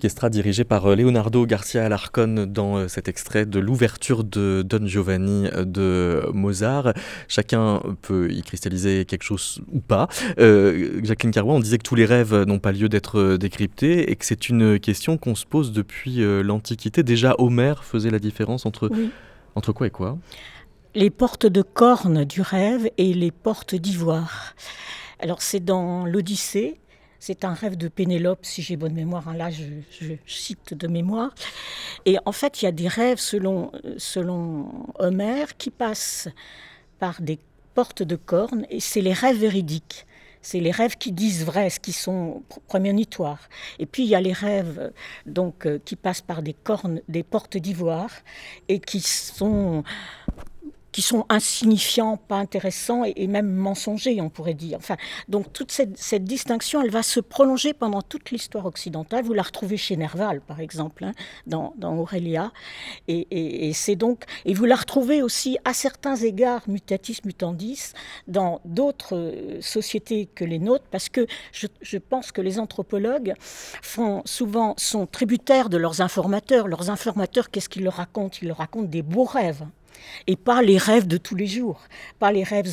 Orchestra dirigé par euh, Leonardo Garcia Alarcón dans euh, cet extrait de l'ouverture de Don Giovanni euh, de Mozart. Chacun peut y cristalliser quelque chose ou pas. Jacqueline Carrois, on disait que tous les rêves n'ont pas lieu d'être décryptés et que c'est une question qu'on se pose depuis l'Antiquité. Déjà, Homère faisait la différence entre, entre quoi et quoi? Les portes de corne du rêve et les portes d'ivoire. Alors c'est dans l'Odyssée C'est un rêve de Pénélope, si j'ai bonne mémoire. Hein. Là, je, cite de mémoire. Et en fait, il y a des rêves, selon, Homère, qui passent par des portes de cornes, et c'est les rêves véridiques. C'est les rêves qui disent vrai, ce qui sont prémonitoires. Et puis il y a les rêves donc euh, qui passent par des cornes, des portes d'ivoire et qui sont qui sont insignifiants, pas intéressants et, même mensongers, on pourrait dire. Enfin, donc toute cette, distinction, elle va se prolonger pendant toute l'histoire occidentale. Vous la retrouvez chez Nerval, par exemple, hein, dans, Aurélia, et, c'est donc et vous la retrouvez aussi à certains égards mutatis mutandis dans d'autres euh, sociétés que les nôtres, parce que je, pense que les anthropologues font souvent sont tributaires de leurs informateurs. Leurs informateurs, qu'est-ce qu'ils leur racontent? Ils leur racontent des beaux rêves et pas les rêves de tous les jours, pas les rêves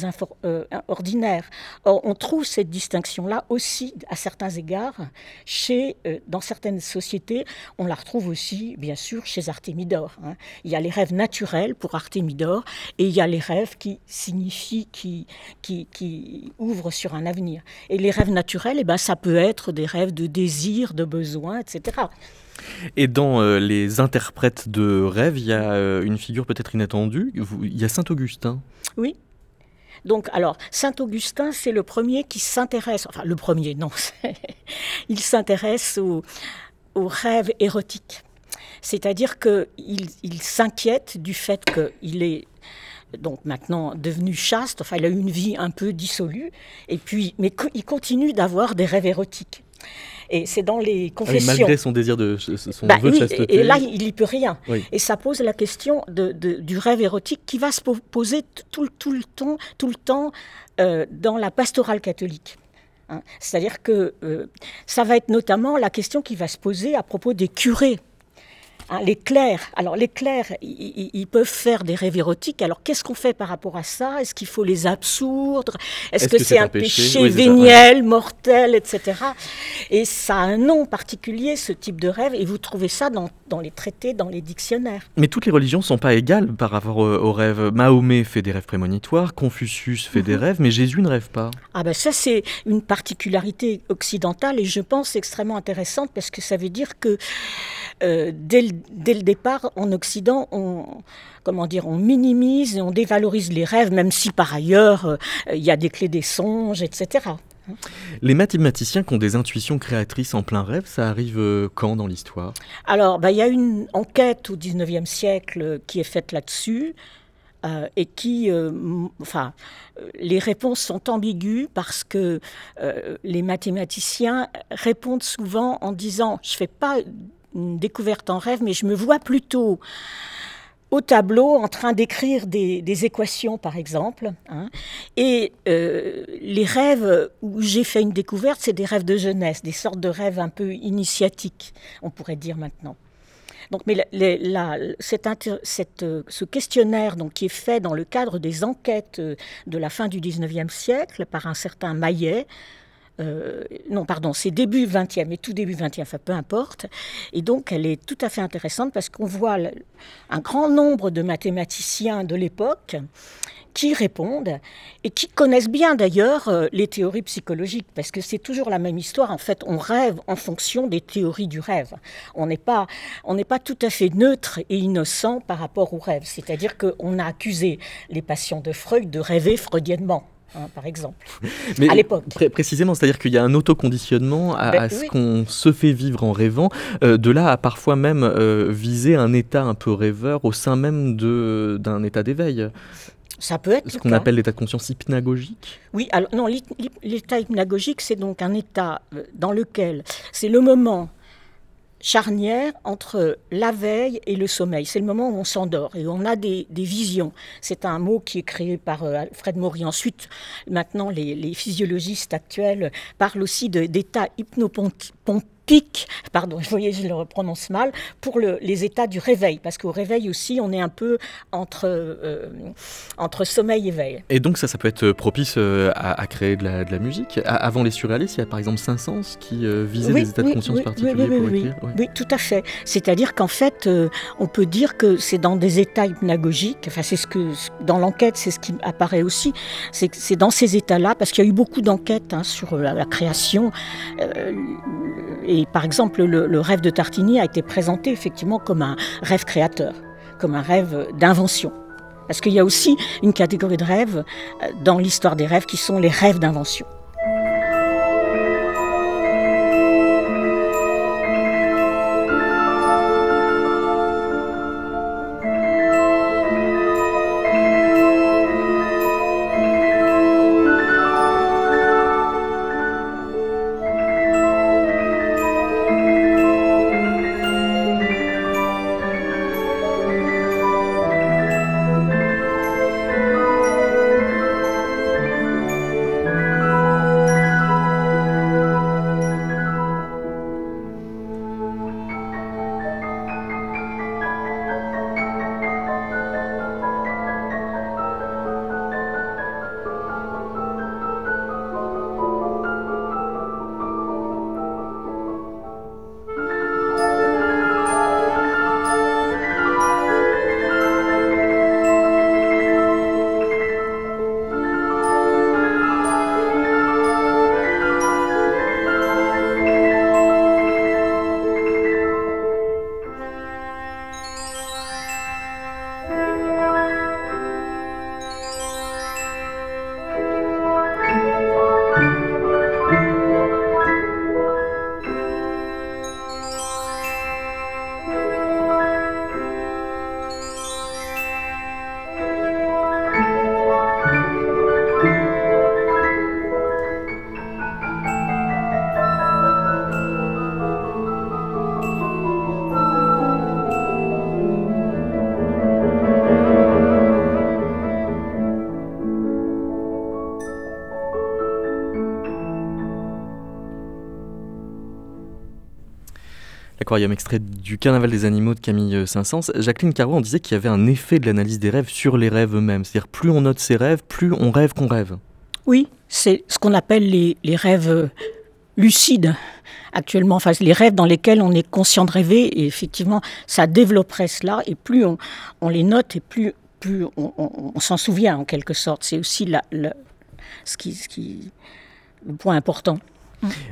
euh, ordinaires. Or, on trouve cette distinction-là aussi, à certains égards, chez, euh, dans certaines sociétés. On la retrouve aussi, bien sûr, chez Artémidor. Hein. Il y a les rêves naturels pour Artémidor, et il y a les rêves qui signifient, qui, qui, qui ouvrent sur un avenir. Et les rêves naturels, eh ben, ça peut être des rêves de désir, de besoin, etc. Et dans euh, les interprètes de rêves, il y a euh, une figure peut-être inattendue. Il y a Saint Augustin. Oui. Donc, alors, Saint Augustin, c'est le premier qui s'intéresse, enfin, le premier, non, il s'intéresse aux, rêves érotiques. C'est-à-dire qu'il il, s'inquiète du fait qu'il est donc maintenant devenu chaste, enfin il a eu une vie un peu dissolue, et puis, mais il continue d'avoir des rêves érotiques. Et c'est dans les ah confessions. malgré son désir de son bah vœu de chasteté. Et là, il n'y peut rien. Et ça pose la question de, du rêve érotique qui va se poser tout, tout le temps, tout le temps euh, dans la pastorale catholique. Hein. C'est-à-dire que euh, ça va être notamment la question qui va se poser à propos des curés Hein, les clercs, alors les clercs, ils peuvent faire des rêves érotiques. Alors qu'est-ce qu'on fait par rapport à ça? Est-ce qu'il faut les absourdre Est-ce que, c'est un péché, véniel, mortel, etc. Et ça a un nom particulier, ce type de rêve, et vous trouvez ça dans, les traités, dans les dictionnaires. Mais toutes les religions ne sont pas égales par rapport aux, rêves. Mahomet fait des rêves prémonitoires, Confucius fait des mhm. rêves, mais Jésus ne rêve pas. Ah ben ça c'est une particularité occidentale et je pense extrêmement intéressante parce que ça veut dire que euh, dès, le, départ, en Occident, on, comment dire, on minimise et on dévalorise les rêves, même si par ailleurs, euh, il y a des clés des songes, etc. Les mathématiciens qui ont des intuitions créatrices en plein rêve, ça arrive euh, quand dans l'histoire? Alors, bah, il y a une enquête au 19e siècle qui est faite là-dessus. et qui, enfin, les réponses sont ambiguës parce que les mathématiciens répondent souvent en disant je fais pas une découverte en rêve, mais je me vois plutôt au tableau en train d'écrire des, équations, par exemple. Hein. Et euh, les rêves où j'ai fait une découverte, c'est des rêves de jeunesse, des sortes de rêves un peu initiatiques, on pourrait dire maintenant. Donc, mais ce questionnaire donc, qui est fait dans le cadre des enquêtes de la fin du 19e siècle par un certain Maillet, euh, non, pardon, c'est début 20e et tout début 20e, enfin peu importe. Et donc, elle est tout à fait intéressante parce qu'on voit un grand nombre de mathématiciens de l'époque qui répondent et qui connaissent bien d'ailleurs euh, les théories psychologiques, parce que c'est toujours la même histoire. En fait, on rêve en fonction des théories du rêve. On n'est pas, on n'est pas tout à fait neutre et innocent par rapport au rêve. C'est-à-dire qu'on a accusé les patients de Freud de rêver freudiennement. Hein, par exemple, *laughs* à l'époque. précisément, c'est-à-dire qu'il y a un autoconditionnement à, ben ce qu'on se fait vivre en rêvant, euh, de là à parfois même euh, viser un état un peu rêveur au sein même d'un état d'éveil. Ça peut être ce qu'on appelle l'état de conscience hypnagogique. Oui, alors non, l'état hypnagogique, c'est donc un état euh, dans lequel c'est le moment charnière entre la veille et le sommeil. C'est le moment où on s'endort et on a des, visions. C'est un mot qui est créé par euh, Alfred Maury. Ensuite, maintenant, les, physiologistes actuels parlent aussi d'état hypnopompiste pic, pardon, *laughs* je voyais, je le prononce mal, pour le, les états du réveil, parce qu'au réveil aussi, on est un peu entre, euh, entre sommeil et veille. Et donc ça, ça peut être propice euh, à, à créer de la, de la musique. Avant les surréalistes, il y a par exemple Saint-Saëns qui euh, visait Oui, des états de conscience oui, particuliers oui, oui, pour oui, écrire. ouais. Oui, tout à fait. C'est-à-dire qu'en fait, euh, on peut dire que c'est dans des états hypnagogiques, enfin c'est ce que dans l'enquête, c'est ce qui apparaît aussi, c'est dans ces états-là, parce qu'il y a eu beaucoup d'enquêtes hein, sur la, la création, et par exemple le, le rêve de Tartini a été présenté effectivement comme un rêve créateur, comme un rêve d'invention. Parce qu'il y a aussi une catégorie de rêves euh, dans l'histoire des rêves qui sont les rêves d'invention. L'aquarium extrait du Carnaval des animaux de Camille euh, Saint-Saëns. Jacqueline Carreau, on disait qu'il y avait un effet de l'analyse des rêves sur les rêves eux-mêmes. C'est-à-dire plus on note ses rêves, plus on rêve qu'on rêve. Oui, c'est ce qu'on appelle les, les rêves euh, lucides actuellement, enfin les rêves dans lesquels on est conscient de rêver, et effectivement, ça développerait cela, et plus on, on les note, et plus, plus on s'en souvient en quelque sorte. C'est aussi la, la- ce qui, ce qui, le point important.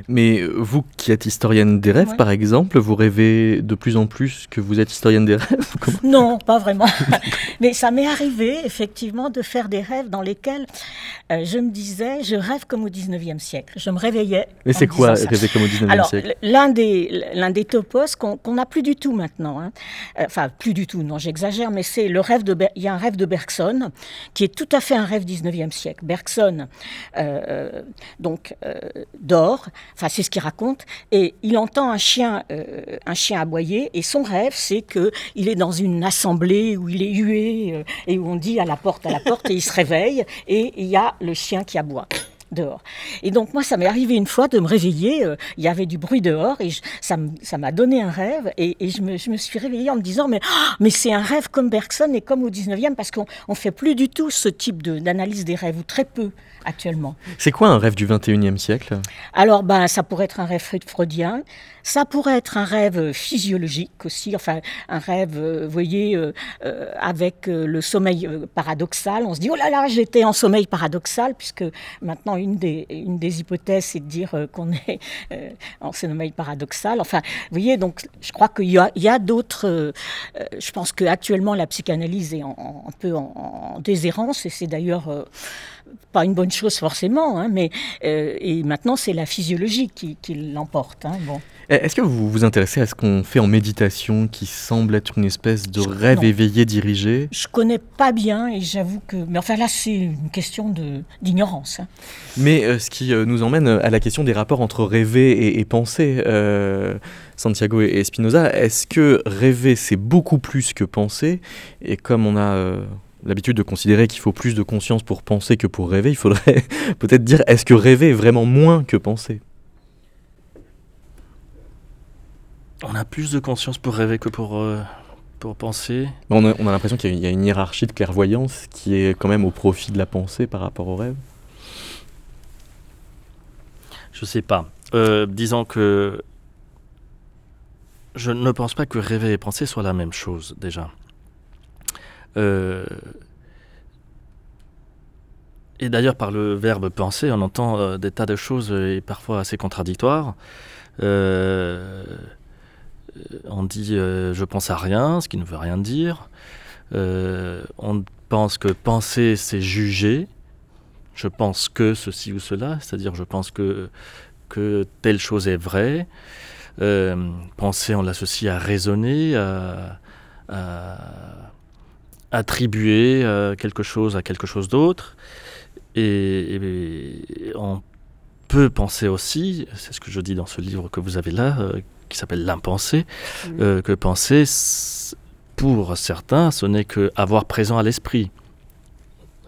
Mais euh, vous qui êtes historienne des rêves, Ouais. par exemple, vous rêvez de plus en plus que vous êtes historienne des rêves Comment? Non, pas vraiment. *laughs* Mais ça m'est arrivé, effectivement, de faire des rêves dans lesquels euh, je me disais, je rêve comme au 19e siècle. Je me réveillais. Mais c'est quoi rêver comme au 19e Alors, siècle? l'un des, l'un des topos qu'on n'a plus du tout maintenant, hein. Euh, enfin, plus du tout, non, j'exagère, mais c'est le rêve de. Il y a un rêve de Bergson, qui est tout à fait un rêve 19e siècle. Bergson, euh, donc, euh, dort, enfin, c'est ce qu'il raconte, et il entend un chien, euh, un chien aboyer, et son rêve, c'est qu'il est dans une assemblée où il est hué, euh, et où on dit à la porte, à la porte, et il se réveille, et il y a le chien qui aboie dehors. Et donc moi, ça m'est arrivé une fois de me réveiller, euh, il y avait du bruit dehors, et ça m'a donné un rêve, et, je, me, suis réveillée en me disant, mais, ah, mais c'est un rêve comme Bergson et comme au 19e, parce qu'on ne fait plus du tout ce type d'analyse des rêves, ou très peu actuellement. C'est quoi un rêve du 21e siècle? Alors, ben, ça pourrait être un rêve freud- freudien, ça pourrait être un rêve physiologique aussi, enfin, un rêve, euh, vous voyez, euh, euh, avec le sommeil paradoxal. On se dit, oh là là, j'étais en sommeil paradoxal, puisque maintenant, une des, une des hypothèses, c'est de dire qu'on est euh, en sommeil paradoxal. Enfin, vous voyez, donc, je crois qu'il y a, d'autres. je pense qu'actuellement, la psychanalyse est en- en- un peu en, en déshérence, et c'est d'ailleurs. Pas une bonne chose forcément, hein, mais euh, et maintenant c'est la physiologie qui, qui l'emporte. hein, bon. Eh, Est-ce que vous vous intéressez à ce qu'on fait en méditation qui semble être une espèce de Je- rêve non. éveillé dirigé? Je connais pas bien et j'avoue que, mais enfin là c'est une question d'ignorance. hein. Mais euh, ce qui euh, nous emmène à la question des rapports entre rêver et, et penser. Euh, Santiago et, Spinoza, est-ce que rêver c'est beaucoup plus que penser? Et comme on a l'habitude de considérer qu'il faut plus de conscience pour penser que pour rêver, il faudrait *laughs* peut-être dire est-ce que rêver est vraiment moins que penser? On a plus de conscience pour rêver que pour, euh, pour penser. On a, on a l'impression qu'il y, a- il y a une hiérarchie de clairvoyance qui est quand même au profit de la pensée par rapport au rêve. Je sais pas. Euh, disons que je ne pense pas que rêver et penser soient la même chose déjà. Euh, et d'ailleurs, par le verbe penser, on entend euh, des tas de choses euh, et parfois assez contradictoires. On dit je pense à rien, ce qui ne veut rien dire. On pense que penser, c'est juger. Je pense que ceci ou cela, c'est-à-dire je pense que, telle chose est vraie. Penser, on l'associe à raisonner, à attribuer euh, quelque chose à quelque chose d'autre. Et, et on peut penser aussi, c'est ce que je dis dans ce livre que vous avez là, euh, qui s'appelle L'impensé, euh, que penser, pour certains, ce n'est que avoir présent à l'esprit.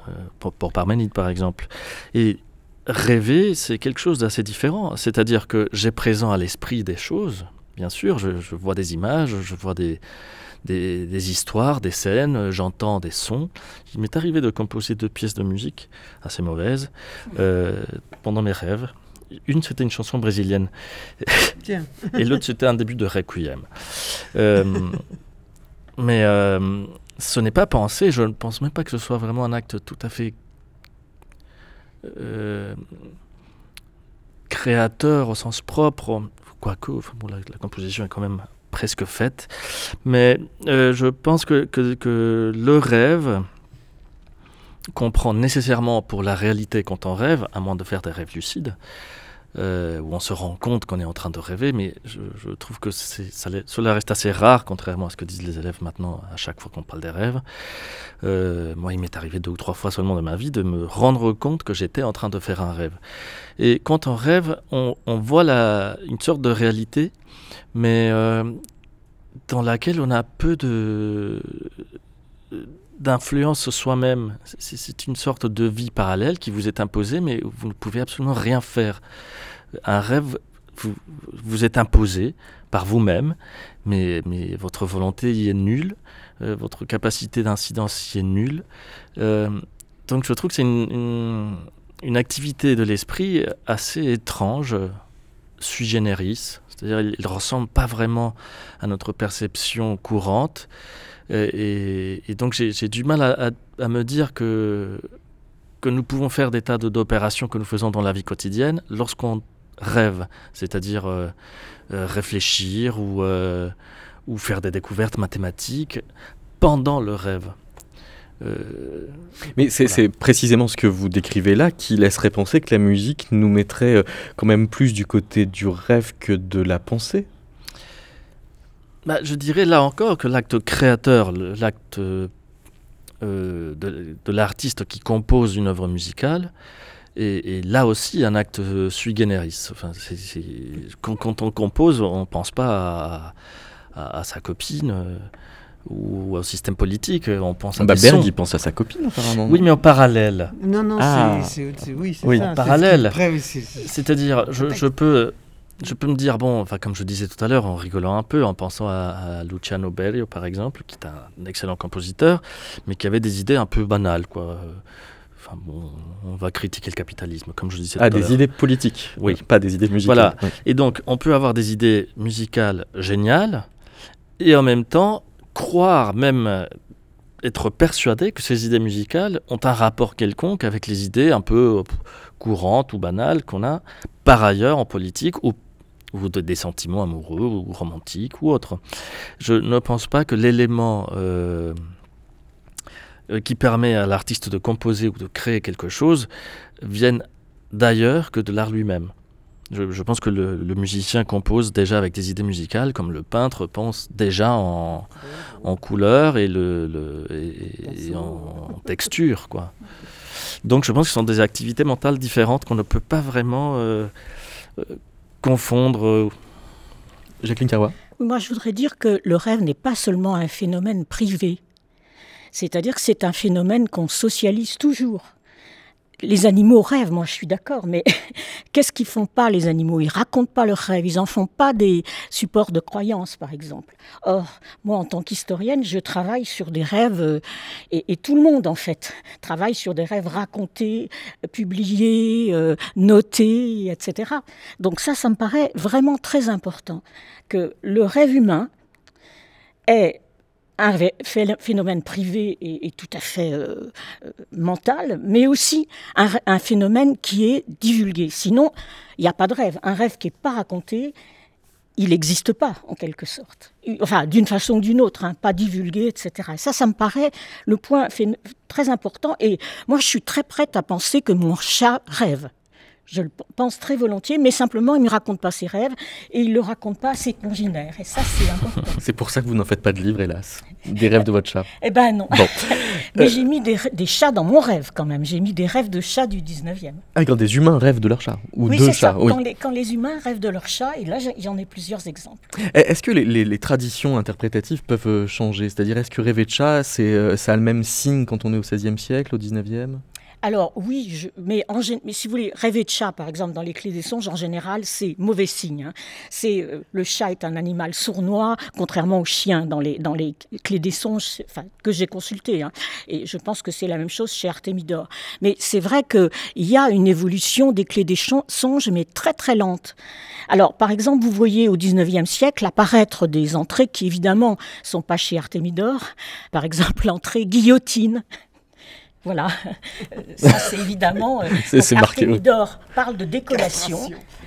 Euh, pour, pour Parménide, par exemple. Et rêver, c'est quelque chose d'assez différent. C'est-à-dire que j'ai présent à l'esprit des choses, bien sûr, je, je vois des images, je vois des, des, des histoires, des scènes, euh, j'entends des sons. Il m'est arrivé de composer deux pièces de musique assez mauvaises euh, pendant mes rêves. Une, c'était une chanson brésilienne. Tiens. Et l'autre, c'était un début de requiem. Euh, mais euh, ce n'est pas pensé. Je ne pense même pas que ce soit vraiment un acte tout à fait euh, créateur au sens propre. Quoique, enfin, bon, la, la composition est quand même presque faite. Mais euh, je pense que, que, le rêve comprend nécessairement pour la réalité quand on rêve, à moins de faire des rêves lucides, euh, où on se rend compte qu'on est en train de rêver, mais je, trouve que ça cela reste assez rare, contrairement à ce que disent les élèves maintenant à chaque fois qu'on parle des rêves. Euh, moi, il m'est arrivé deux ou trois fois seulement dans ma vie de me rendre compte que j'étais en train de faire un rêve. Et quand on rêve, on, voit une sorte de réalité, mais euh, dans laquelle on a peu de d'influence soi-même. C'est- une sorte de vie parallèle qui vous est imposée, mais vous ne pouvez absolument rien faire. Un rêve, vous, vous êtes imposé par vous-même, mais, mais votre volonté y est nulle, euh, votre capacité d'incidence y est nulle. Euh, donc je trouve que c'est une, une, activité de l'esprit assez étrange, sui generis, c'est-à-dire il ne ressemble pas vraiment à notre perception courante. Et, et donc j'ai du mal à, à- à me dire que, que nous pouvons faire des tas d'opérations que nous faisons dans la vie quotidienne lorsqu'on rêve, c'est-à-dire euh, euh, réfléchir ou, euh, ou faire des découvertes mathématiques pendant le rêve. Euh, Mais c'est Voilà. précisément ce que vous décrivez là qui laisserait penser que la musique nous mettrait quand même plus du côté du rêve que de la pensée. Bah, je dirais là encore que l'acte créateur, l'acte euh, de, de l'artiste qui compose une œuvre musicale, est, est là aussi un acte euh, sui generis. Enfin, quand, quand on compose, on ne pense pas à, à- à sa copine euh, ou au système politique, on pense à Bah, des Berg, sons. il pense à sa copine apparemment. Oui, mais en parallèle. Non, non, Ah. c'est- c'est- oui, Oui, ça. en c'est parallèle. C'est-à-dire, je, je peux, je peux me dire, bon, enfin, comme je disais tout à l'heure, en rigolant un peu, en pensant à, à Luciano Berio, par exemple, qui est un excellent compositeur, mais qui avait des idées un peu banales, quoi. Enfin, bon, on va critiquer le capitalisme, comme je disais Ah, tout à des l'heure. idées politiques, Oui. pas des idées musicales. Voilà. Et donc, on peut avoir des idées musicales géniales, et en même temps, croire, même être persuadé que ces idées musicales ont un rapport quelconque avec les idées un peu courantes ou banales qu'on a par ailleurs en politique ou, ou de- des sentiments amoureux ou romantiques ou autres. Je ne pense pas que l'élément euh, euh, qui permet à l'artiste de composer ou de créer quelque chose vienne d'ailleurs que de l'art lui-même. Je, pense que le, musicien compose déjà avec des idées musicales, comme le peintre pense déjà en, en couleur et, le, et- en, texture. Quoi. Donc je pense que ce sont des activités mentales différentes qu'on ne peut pas vraiment euh, confondre. euh, Jacqueline Carrois Moi, je voudrais dire que le rêve n'est pas seulement un phénomène privé. C'est-à-dire que c'est un phénomène qu'on socialise toujours. Les animaux rêvent, moi je suis d'accord, mais *laughs* qu'est-ce qu'ils font pas les animaux? Ils racontent pas leurs rêves, ils en font pas des supports de croyance, par exemple. Or, moi en tant qu'historienne, je travaille sur des rêves, euh, et, et, tout le monde en fait travaille sur des rêves racontés, publiés, euh, notés, etc. Donc ça, ça me paraît vraiment très important que le rêve humain est un phénomène privé et, tout à fait euh, euh, mental, mais aussi un, phénomène qui est divulgué. Sinon, il n'y a pas de rêve. Un rêve qui n'est pas raconté, il n'existe pas, en quelque sorte. Enfin, d'une façon ou d'une autre, hein, pas divulgué, etc. Et ça, ça me paraît le point très important. Et moi, je suis très prête à penser que mon chat rêve. Je le pense très volontiers, mais simplement, il ne me raconte pas ses rêves et il ne le raconte pas à ses congénères. Et ça, c'est important. *laughs* c'est pour ça que vous n'en faites pas de livre, hélas. Des rêves de votre chat. Eh ben non. *laughs* mais euh, j'ai mis des, chats dans mon rêve, quand même. J'ai mis des rêves de chats du 19e. Ah, quand des humains rêvent de leur chat Ou oui, de chats oui. quand, les, quand les humains rêvent de leur chat, et là, j'en ai plusieurs exemples. Eh, est-ce que les, les, traditions interprétatives peuvent euh, changer? C'est-à-dire, est-ce que rêver de chat, c'est, euh, ça a le même signe quand on est au 16e siècle, au 19e alors oui, mais, si vous voulez, rêver de chat, par exemple, dans les clés des songes, en général, c'est mauvais signe. Hein. C'est euh, le chat est un animal sournois, contrairement au chien dans les, dans les clés des songes que j'ai consulté. Hein. Et je pense que c'est la même chose chez Artemidor. Mais c'est vrai qu'il y a une évolution des clés des songes, mais très très lente. Alors, par exemple, vous voyez au 19e siècle apparaître des entrées qui, évidemment, sont pas chez Artemidor. Par exemple, l'entrée guillotine. Voilà, *laughs* ça c'est évidemment. Euh, *laughs* c'est marqué. parle de décollation,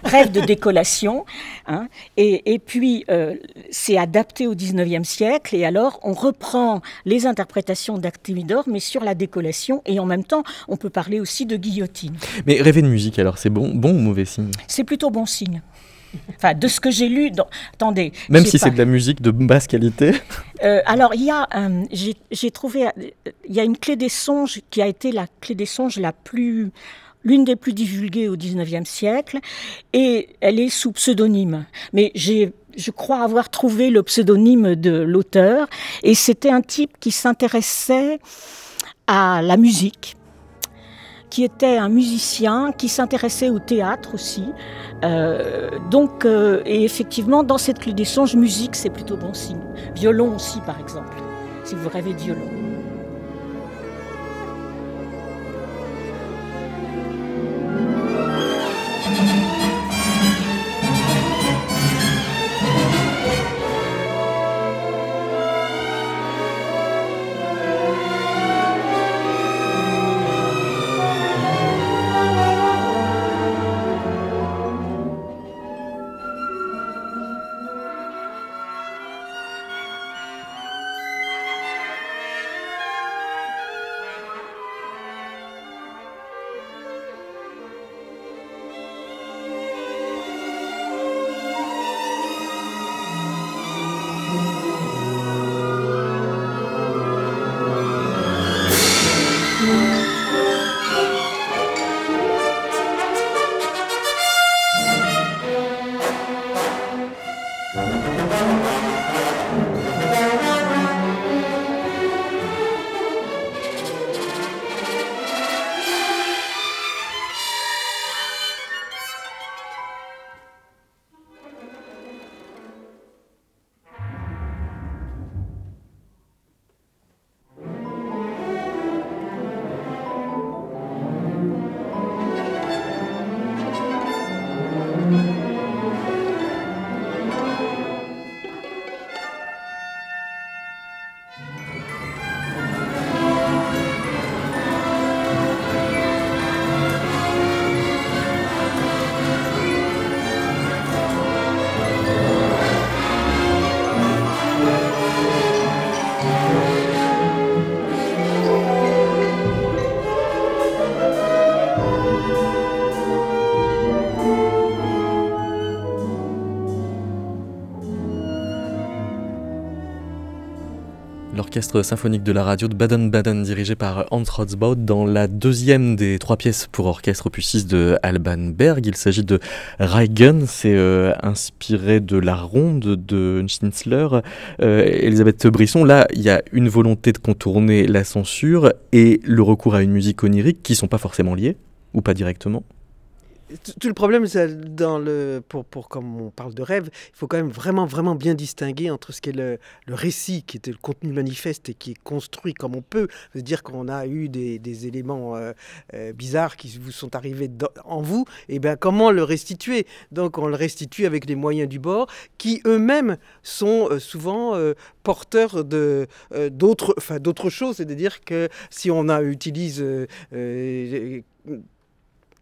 rêve de décollation, hein, et, puis euh, c'est adapté au 19e siècle, et alors on reprend les interprétations d'Artemidor, mais sur la décollation, et en même temps on peut parler aussi de guillotine. Mais rêver de musique alors, c'est bon, bon ou mauvais signe? C'est plutôt bon signe. Enfin, de ce que j'ai lu, attendez. Même si c'est de la musique de basse qualité. *laughs* Euh, alors, il y a, euh, j'ai trouvé, il y a une clé des songes qui a été la clé des songes la plus, l'une des plus divulguées au 19e siècle, et elle est sous pseudonyme. Mais j'ai je crois avoir trouvé le pseudonyme de l'auteur, et c'était un type qui s'intéressait à la musique, qui était un musicien, qui s'intéressait au théâtre aussi. Euh, donc, euh, et effectivement, dans cette clé des songes, musique, c'est plutôt bon signe. Violon aussi, par exemple, si vous rêvez de violon. L'orchestre symphonique de la radio de Baden-Baden dirigé par Hans Rotzbaut dans la deuxième des trois pièces pour orchestre opus 6 de Alban Berg. Il s'agit de Reigen, c'est euh, inspiré de la ronde de Schnitzler. Euh, Elisabeth Brisson, là, il y a une volonté de contourner la censure et le recours à une musique onirique qui sont pas forcément liés ou pas directement? Tout le problème, dans le, pour, comme on parle de rêve, il faut quand même vraiment, vraiment bien distinguer entre ce qui est le, le récit, qui était le contenu manifeste et qui est construit comme on peut. C'est-à-dire qu'on a eu des, éléments euh, euh, bizarres qui vous sont arrivés en vous, et bien comment le restituer? Donc on le restitue avec les moyens du bord, qui eux-mêmes sont euh, souvent porteurs d'autres, choses. C'est-à-dire que si on utilise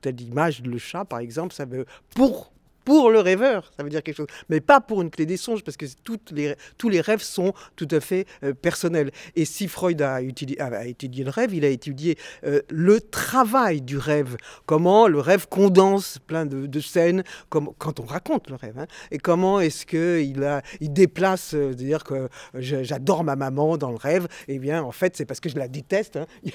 telle image, le chat par exemple, ça veut pour pour le rêveur, ça veut dire quelque chose, mais pas pour une clé des songes, parce que les, tous les rêves sont tout à fait euh, personnels. Et si Freud a, étudié, a étudié le rêve, il a étudié euh, le travail du rêve, comment le rêve condense plein de, de scènes, comme, quand on raconte le rêve, hein, et comment est-ce qu'il il déplace, euh, c'est-à-dire que j'adore ma maman dans le rêve, et eh bien en fait c'est parce que je la déteste. Hein. *laughs*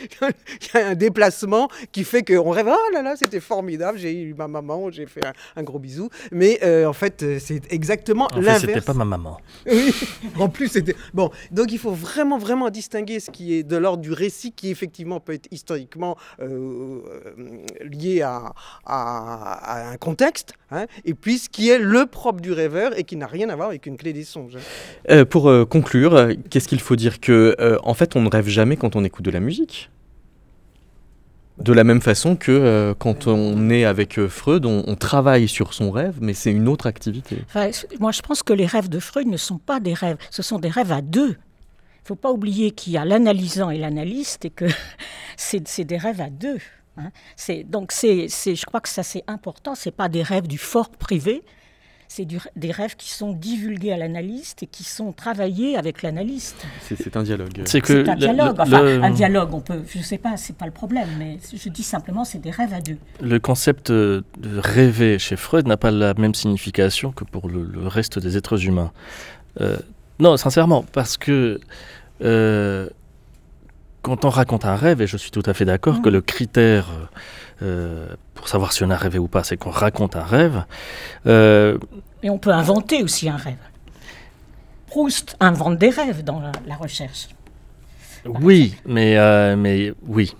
*laughs* il y a un déplacement qui fait qu'on rêve, oh là là, c'était formidable, j'ai eu ma maman, j'ai fait un, un gros bisou. Mais euh, en fait, c'est exactement l'inverse. c'était pas ma maman. *laughs* Oui, en plus, c'était. Bon, donc il faut vraiment, vraiment distinguer ce qui est de l'ordre du récit, qui effectivement peut être historiquement euh, lié à, à, à, un contexte, hein, et puis ce qui est le propre du rêveur et qui n'a rien à voir avec une clé des songes. Euh, pour conclure, qu'est-ce qu'il faut dire Que, en fait, on ne rêve jamais quand on écoute de la musique de la même façon que euh, quand on est avec euh, Freud, on, on, travaille sur son rêve, mais c'est une autre activité. Enfin, moi, je pense que les rêves de Freud ne sont pas des rêves, ce sont des rêves à deux. Il ne faut pas oublier qu'il y a l'analysant et l'analyste et que *laughs* c'est des rêves à deux. Hein. Donc, c'est, je crois que ça c'est important, ce n'est pas des rêves du fort privé, c'est des rêves qui sont divulgués à l'analyste et qui sont travaillés avec l'analyste. C'est un dialogue. C'est un dialogue. Le, enfin, le... un dialogue, on peut, je ne sais pas, c'est pas le problème, mais je dis simplement, c'est des rêves à deux. Le concept de rêver chez Freud n'a pas la même signification que pour le, le reste des êtres humains. Euh, non, sincèrement, parce que euh, quand on raconte un rêve, et je suis tout à fait d'accord mmh. que le critère euh, pour savoir si on a rêvé ou pas, c'est qu'on raconte un rêve. Euh, et on peut inventer aussi un rêve. Proust invente des rêves dans la, la recherche. Oui, mais, euh, mais oui.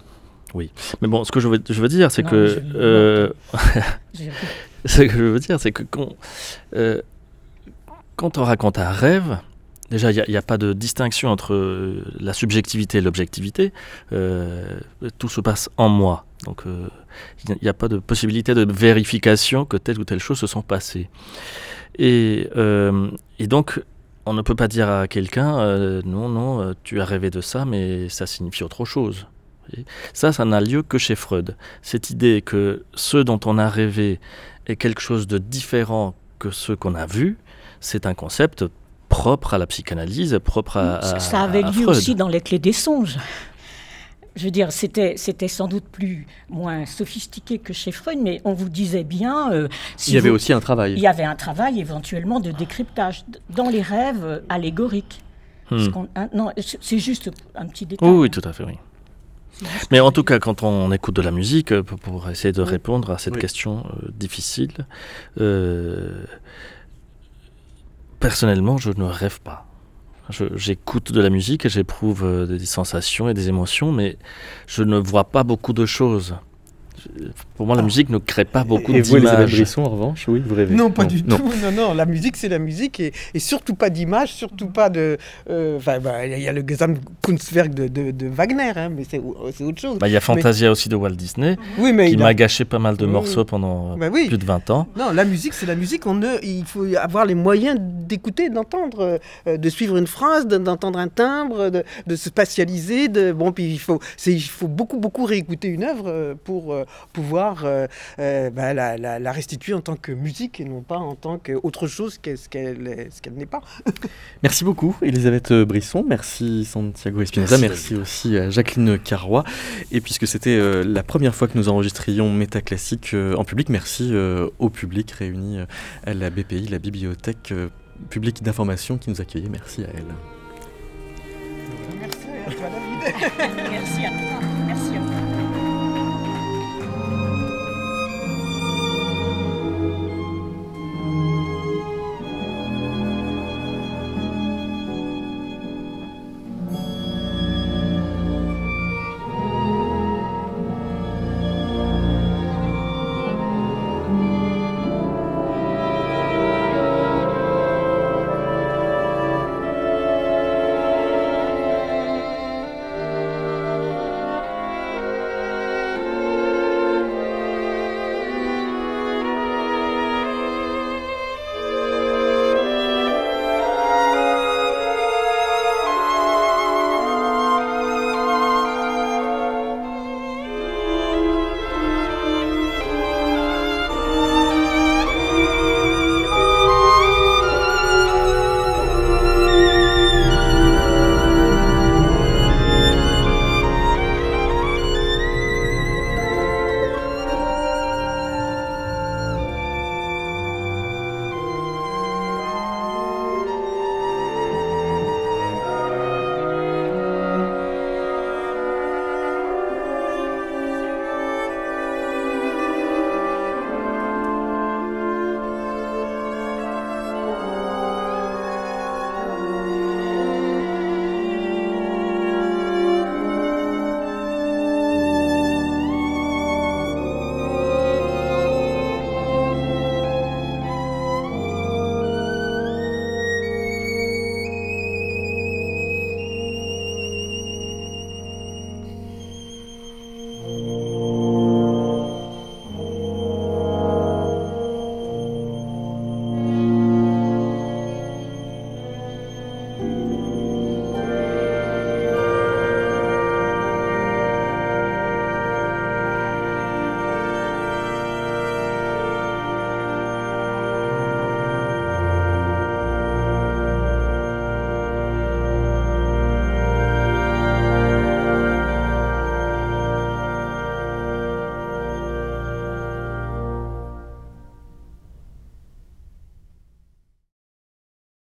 Oui. Mais bon, ce que je veux, je veux dire, c'est que. Euh, *laughs* ce que je veux dire, c'est que quand, euh, quand on raconte un rêve, Déjà, il n'y a, pas de distinction entre la subjectivité et l'objectivité. Euh, tout se passe en moi. Donc, il euh, n'y a pas de possibilité de vérification que telle ou telle chose se sont passées. Et, euh, donc, on ne peut pas dire à quelqu'un euh, non, non, tu as rêvé de ça, mais ça signifie autre chose. Ça, ça n'a lieu que chez Freud. Cette idée que ce dont on a rêvé est quelque chose de différent que ce qu'on a vu, c'est un concept propre à la psychanalyse, propre à, à Ça avait à lieu Freud. aussi dans les clés des songes. Je veux dire, c'était, c'était sans doute plus moins sophistiqué que chez Freud, mais on vous disait bien. Euh, si il y avait aussi un travail. Il y avait un travail éventuellement de décryptage dans les rêves allégoriques. Hmm. non, c'est juste un petit détail. Oui, oui, tout à fait, oui. Mais en tout cas, quand on écoute de la musique, pour, pour essayer de oui. répondre à cette oui. question euh, difficile, euh, personnellement, je ne rêve pas. J'écoute de la musique et j'éprouve euh, des sensations et des émotions, mais je ne vois pas beaucoup de choses. Pour moi, la musique ne crée pas beaucoup d'images. Et vous, Elisabeth Brisson, en revanche, oui, vous rêvez Non, pas non. du non. tout. Non, non, la musique, c'est la musique et, et surtout pas d'images, surtout pas de. Enfin, euh, bah, il y a le Gesamtkunstwerk de, de, de Wagner, hein, mais c'est autre chose. Il bah, y a Fantasia mais... aussi de Walt Disney, oui, mais qui m'a a... gâché pas mal de morceaux pendant bah, oui. plus de 20 ans. Non, la musique, c'est la musique. On ne, il faut avoir les moyens d'écouter, d'entendre, euh, de suivre une phrase, d'entendre un timbre, de, de, se spatialiser. De, bon, puis il faut, il faut beaucoup, beaucoup réécouter une œuvre pour euh, pouvoir euh, euh, bah, la, restituer en tant que musique et non pas en tant qu'autre chose qu'est-ce qu'elle ce qu'elle n'est pas. *laughs* merci beaucoup Elisabeth Brisson, merci Santiago Espinosa, merci, aussi à Jacqueline Carrois. Et puisque c'était euh, la première fois que nous enregistrions Métaclassique en public, merci au public réuni à la BPI, la bibliothèque publique d'information qui nous accueillait. Merci à elle. Merci à toi David. *laughs*